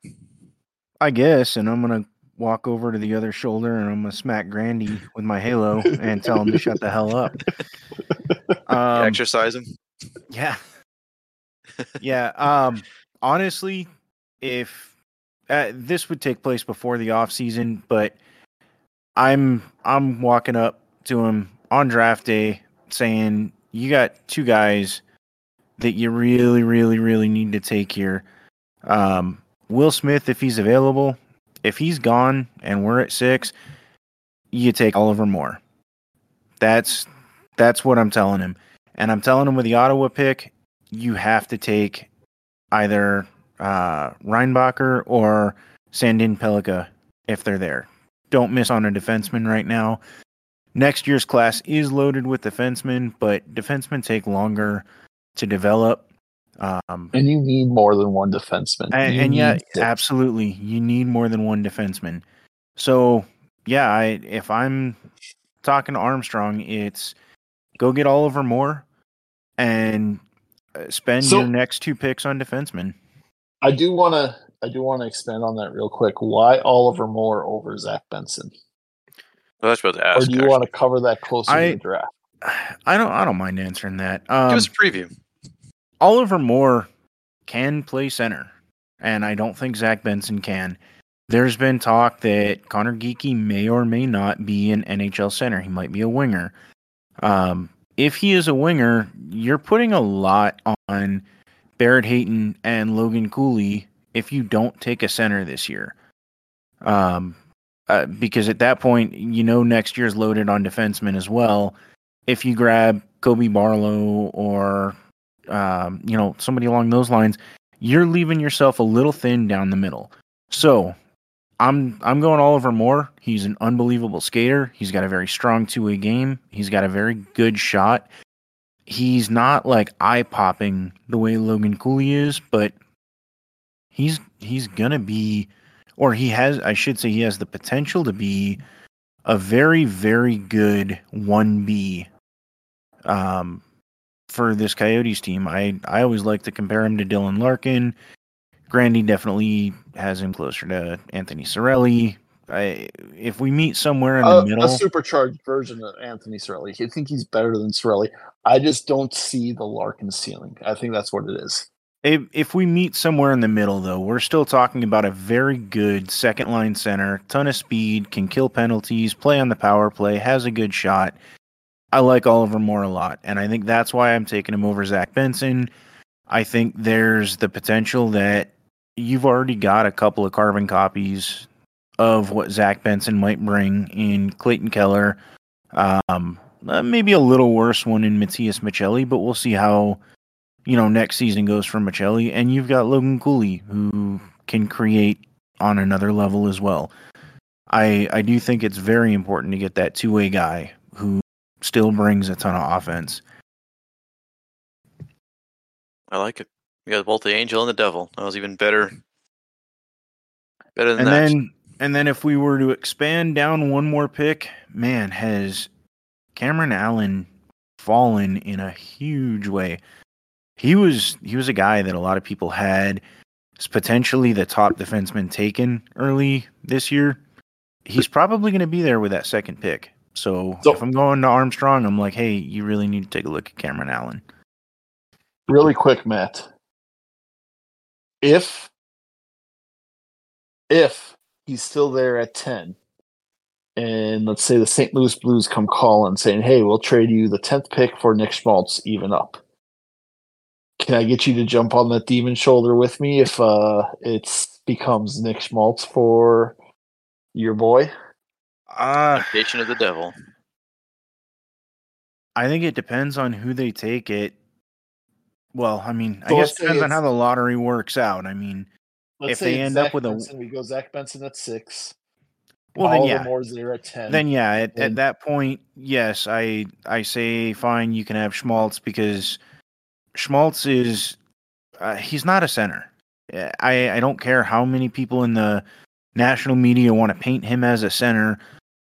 I guess, and I'm gonna walk over to the other shoulder and I'm gonna smack Grandy with my halo and tell him to shut the hell up. [LAUGHS] Um, Exercising. Yeah. yeah. Um honestly, if uh, this would take place before the off season, but I'm I'm walking up to him on draft day saying, "You got two guys that you really, really, really need to take here. Um, Will Smith, if he's available, if he's gone and we're at six, you take Oliver Moore. That's that's what I'm telling him." And I'm telling him with the Ottawa pick, you have to take either uh, Reinbacher or Sandin Pellikka if they're there. Don't miss on a defenseman right now. Next year's class is loaded with defensemen, but defensemen take longer to develop. Um, and you need more than one defenseman. and, and yeah, six. absolutely, you need more than one defenseman. So yeah, I if I'm talking to Armstrong, it's go get Oliver Moore and uh, spend So- your next two picks on defensemen. I do want to. I do want to expand on that real quick. Why Oliver Moore over Zach Benson, Well, that's about to ask. or do you actually. want to cover that closer I- to the draft? [SIGHS] I don't. I don't mind answering that. Um, Give us a preview. Oliver Moore can play center, and I don't think Zach Benson can. There's been talk that Conor Geekie may or may not be an NHL center. He might be a winger. Um, if he is a winger, you're putting a lot on Barrett Hayton and Logan Cooley if you don't take a center this year. Um, uh, because at that point, you know next year's loaded on defensemen as well. If you grab Kobe Barlow or um, you know, somebody along those lines, you're leaving yourself a little thin down the middle. So I'm I'm going Oliver Moore. He's an unbelievable skater. He's got a very strong two way game. He's got a very good shot. He's not like eye popping the way Logan Cooley is, but he's he's gonna be or he has I should say he has the potential to be a very, very good one B um for this Coyotes team. I I always like to compare him to Dylan Larkin. Grandy definitely has him closer to Anthony Cirelli. I, if we meet somewhere in the A, middle, a supercharged version of Anthony Cirelli. I think he's better than Cirelli. I just don't see the Larkin ceiling. I think that's what it is. If, if we meet somewhere in the middle, though, we're still talking about a very good second line center, ton of speed, can kill penalties, play on the power play, has a good shot. I like Oliver Moore a lot, and I think that's why I'm taking him over Zach Benson. I think there's the potential that you've already got a couple of carbon copies of what Zach Benson might bring in Clayton Keller. Um, uh, maybe a little worse one in Matias Maccelli, but we'll see how you know next season goes for Maccelli. And you've got Logan Cooley who can create on another level as well. I I do think it's very important to get that two way guy who still brings a ton of offense. I like it. We got both the angel and the devil. That was even better. Better than and that. then and then if we were to expand down one more pick, man, has Cameron Allen fallen in a huge way. He was he was a guy that a lot of people had as potentially the top defenseman taken early this year. He's probably going to be there with that second pick. So, So- if I'm going to Armstrong, I'm like, hey, you really need to take a look at Cameron Allen. Really quick, Matt. If if he's still there at 10, and let's say the St. Louis Blues come calling saying, hey, we'll trade you the 10th pick for Nick Schmaltz, even up. Can I get you to jump on that demon shoulder with me if uh, it becomes Nick Schmaltz for your boy? Uh, Temptation of the devil. I think it depends on who they take it. Well, I mean, I guess it depends on how the lottery works out. I mean, Let's If say they it's end up Zach with a- Benson, we go Zach Benson at six. well, then yeah, Moore's there at 10. then yeah. At, at that point, yes, I I say fine. You can have Schmaltz because Schmaltz is uh, he's not a center. I I don't care how many people in the national media want to paint him as a center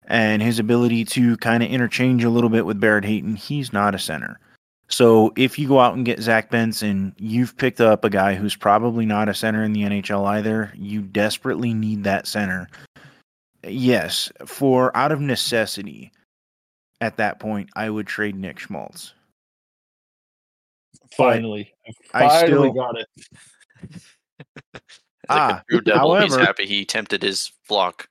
and his ability to kind of interchange a little bit with Barrett Hayton. He's not a center. So if you go out and get Zach Benson, you've picked up a guy who's probably not a center in the NHL either. You desperately need that center. Yes, for out of necessity, at that point, I would trade Nick Schmaltz. Finally. I finally still- got it. [LAUGHS] Like Ah, a true devil, he's however- happy he tempted his flock.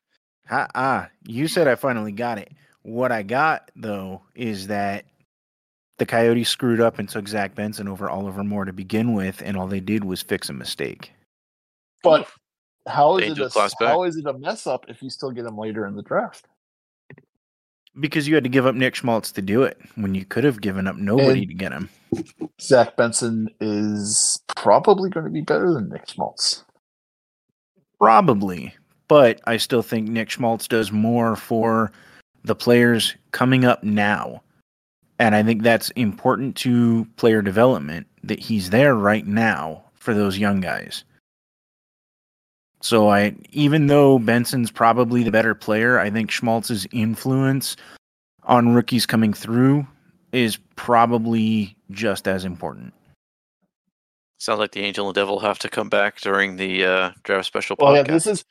Ha, ah, you said I finally got it. What I got though is that the Coyotes screwed up and took Zach Benson over Oliver Moore to begin with, and all they did was fix a mistake. But how is, Angel it a, class how is it a mess up if you still get him later in the draft? Because you had to give up Nick Schmaltz to do it when you could have given up nobody And- to get him. Zach Benson is probably going to be better than Nick Schmaltz. Probably. But I still think Nick Schmaltz does more for the players coming up now. And I think that's important to player development that he's there right now for those young guys. So I even though Benson's probably the better player, I think Schmaltz's influence on rookies coming through is probably just as important. Sounds like the angel and devil have to come back during the uh, draft special Well, yeah, this is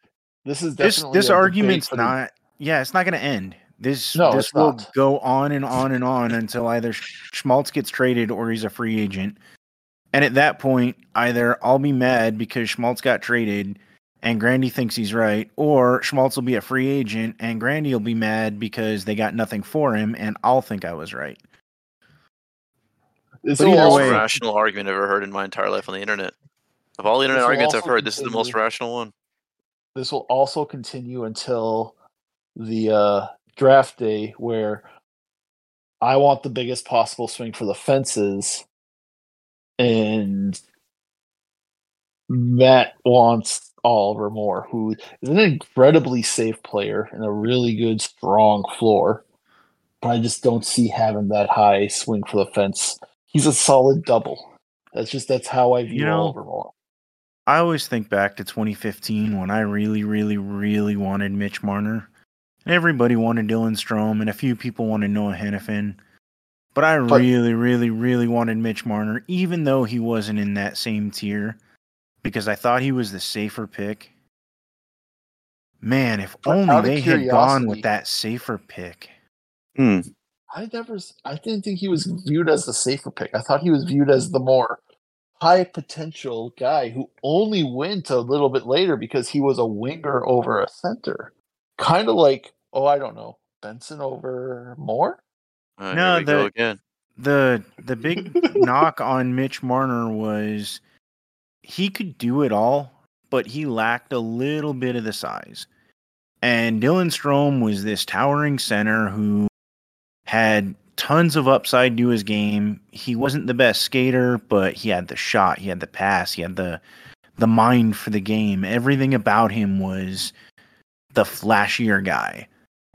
this is this definitely this a argument's for the- not yeah it's not going to end this No, this will not. go on and on and on until either Sch- schmaltz gets traded or he's a free agent and at that point either i'll be mad because schmaltz got traded and grandy thinks he's right or schmaltz will be a free agent and grandy will be mad because they got nothing for him and i'll think i was right This But will either most way- rational argument I've ever heard in my entire life on the internet. Of all the internet arguments I've also heard, this is the most rational one. this will also continue until the uh, draft day where I want the biggest possible swing for the fences and Matt wants Oliver Moore, who is an incredibly safe player and a really good strong floor. But I just don't see having that high swing for the fence. He's a solid double. That's just that's how I view You know, Oliver Moore. I always think back to 2015 when I really, really, really wanted Mitch Marner. Everybody wanted Dylan Strome, and a few people wanted Noah Hanifin. But I really, really, really wanted Mitch Marner, even though he wasn't in that same tier, because I thought he was the safer pick. Man, if only they had gone with that safer pick. Hmm. I never, s- I didn't think he was viewed as the safer pick. I thought he was viewed as the more high potential guy who only went a little bit later because he was a winger over a center. Kind of like, oh, I don't know, Benson over Moore. Uh, No, here we go the- again. the the big [LAUGHS] knock on Mitch Marner was he could do it all, but he lacked a little bit of the size. And Dylan Strome was this towering center who had tons of upside to his game. He wasn't the best skater, but he had the shot, he had the pass, he had the the mind for the game. Everything about him was the flashier guy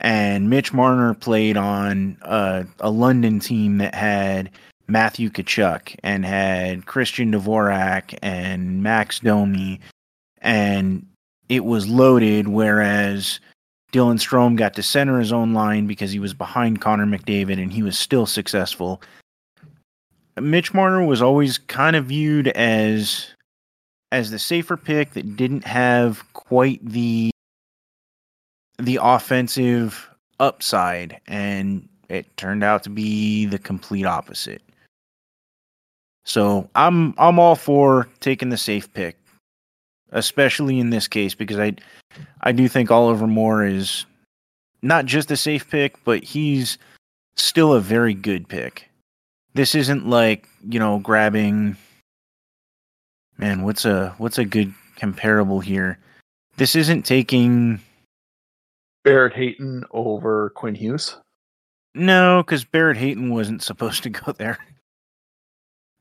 and Mitch Marner played on a, a London team that had Matthew Tkachuk and had Christian Dvorak and Max Domi, and it was loaded. Whereas Dylan Strome got to center his own line because he was behind Connor McDavid and he was still successful. Mitch Marner was always kind of viewed as as the safer pick that didn't have quite the the offensive upside and it turned out to be the complete opposite. So I'm I'm all for taking the safe pick. especially in this case because I I do think Oliver Moore is not just a safe pick, but he's still a very good pick. This isn't like, you know, grabbing man, what's a what's a good comparable here? This isn't taking Barrett Hayton over Quinn Hughes. no, because Barrett Hayton wasn't supposed to go there.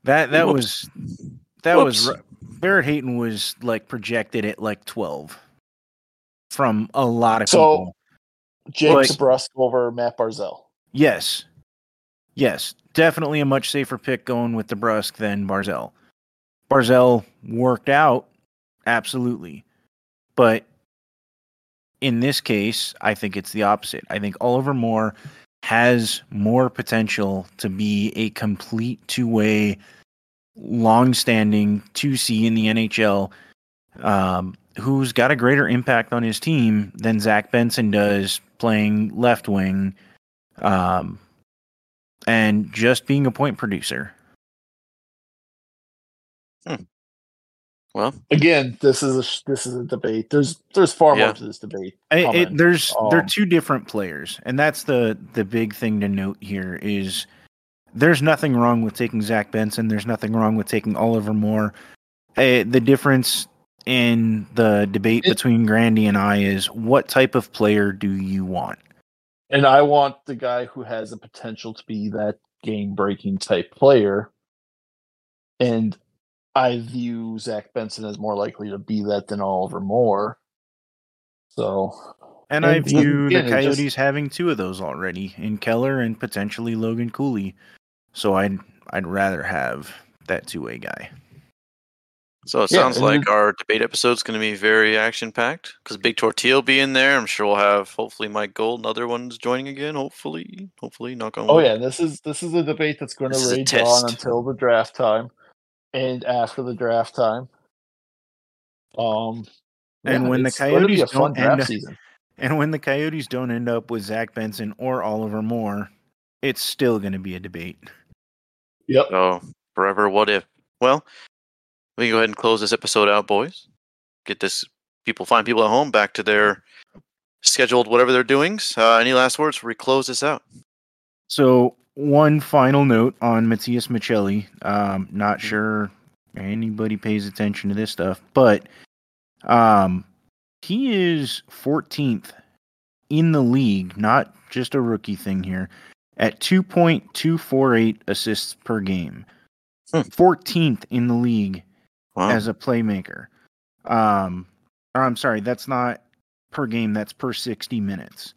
That that Whoops. was that was Whoops. ri- Barrett Hayton was like projected at like twelve from a lot of So- people. Jake Like- over Matt Barzal. Yes. Yes. Definitely a much safer pick going with the DeBrusk than Barzal. Barzal worked out, absolutely. But in this case, I think it's the opposite. I think Oliver Moore has more potential to be a complete two way, long standing 2C in the NHL, um, who's got a greater impact on his team than Zach Benson does playing left wing um, and just being a point producer. Well, Again, this is a this is a debate. There's there's far Yeah. more to this debate. I- it, Comment. there's they're Um, two different players, and that's the the big thing to note here is there's nothing wrong with taking Zach Benson. There's nothing wrong with taking Oliver Moore. Uh, the difference in the debate It- between Grandy and I is what type of player do you want? And I want the guy who has the potential to be that game breaking type player. And I view Zach Benson as more likely to be that than Oliver Moore. So And, I view again, the it just- Coyotes having two of those already in Keller and potentially Logan Cooley. So I'd I'd rather have that two way guy. so it Yeah, sounds and like then- our debate episode is going to be very action packed because Big Tortilla will be in there. I'm sure we'll have hopefully Mike Gold and other ones joining again. Hopefully, hopefully, knock on oh, wood. Oh yeah, this is this is a debate that's going to This is a rage on until the draft time, and after the draft time. Um, And when the it's gonna be Coyotes a don't draft end- season. And when the Coyotes don't end up with Zach Benson or Oliver Moore, it's still going to be a debate. Yep. So forever, what if? Well, we can go ahead and close this episode out, boys. Get this people find people at home back to their scheduled whatever they're doing. Uh, any last words before we close this out? So, one final note on Matias Maccelli. Um, not sure anybody pays attention to this stuff, but um, he is 14th in the league, not just a rookie thing here, at 2.248 assists per game. Hmm. 14th in the league Wow. as a playmaker. Um, or I'm sorry, that's not per game, that's per 60 minutes.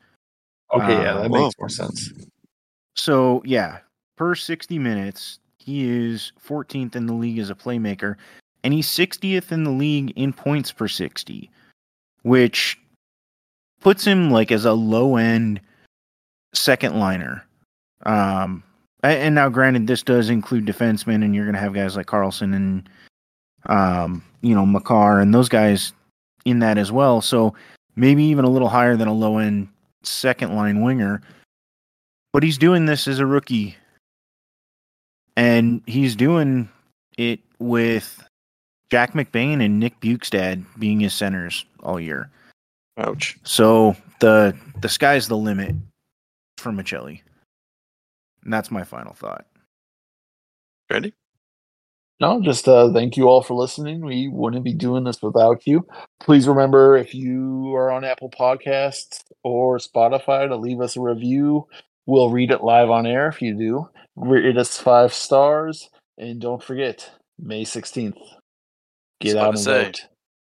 Okay, yeah, Uh, that whoa. makes more sense. So yeah, per 60 minutes, he is 14th in the league as a playmaker, and he's 60th in the league in points per 60, which puts him like as a low end second liner. Um, and now granted, this does include defensemen, and you're going to have guys like Carlson and um, you know Makar and those guys in that as well. So maybe even a little higher than a low end second line winger but he's doing this as a rookie and he's doing it with Jack McBain and Nick Bjugstad being his centers all year. Ouch. So the the sky's the limit for Maccelli. And that's my final thought. Ready? No, just uh, thank you all for listening. We wouldn't be doing this without you. Please remember if you are on Apple Podcasts or Spotify to leave us a review. We'll read it live on air if you do. Rate us five stars. And don't forget, May 16th. Get out and say. vote.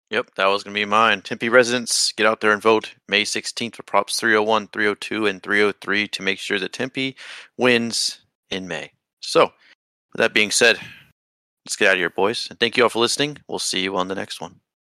Yep, that was going to be mine. Tempe residents, get out there and vote May 16th for Props 301, 302, and 303 to make sure that Tempe wins in May. So, with that being said, let's get out of here, boys. And thank you all for listening. We'll see you on the next one.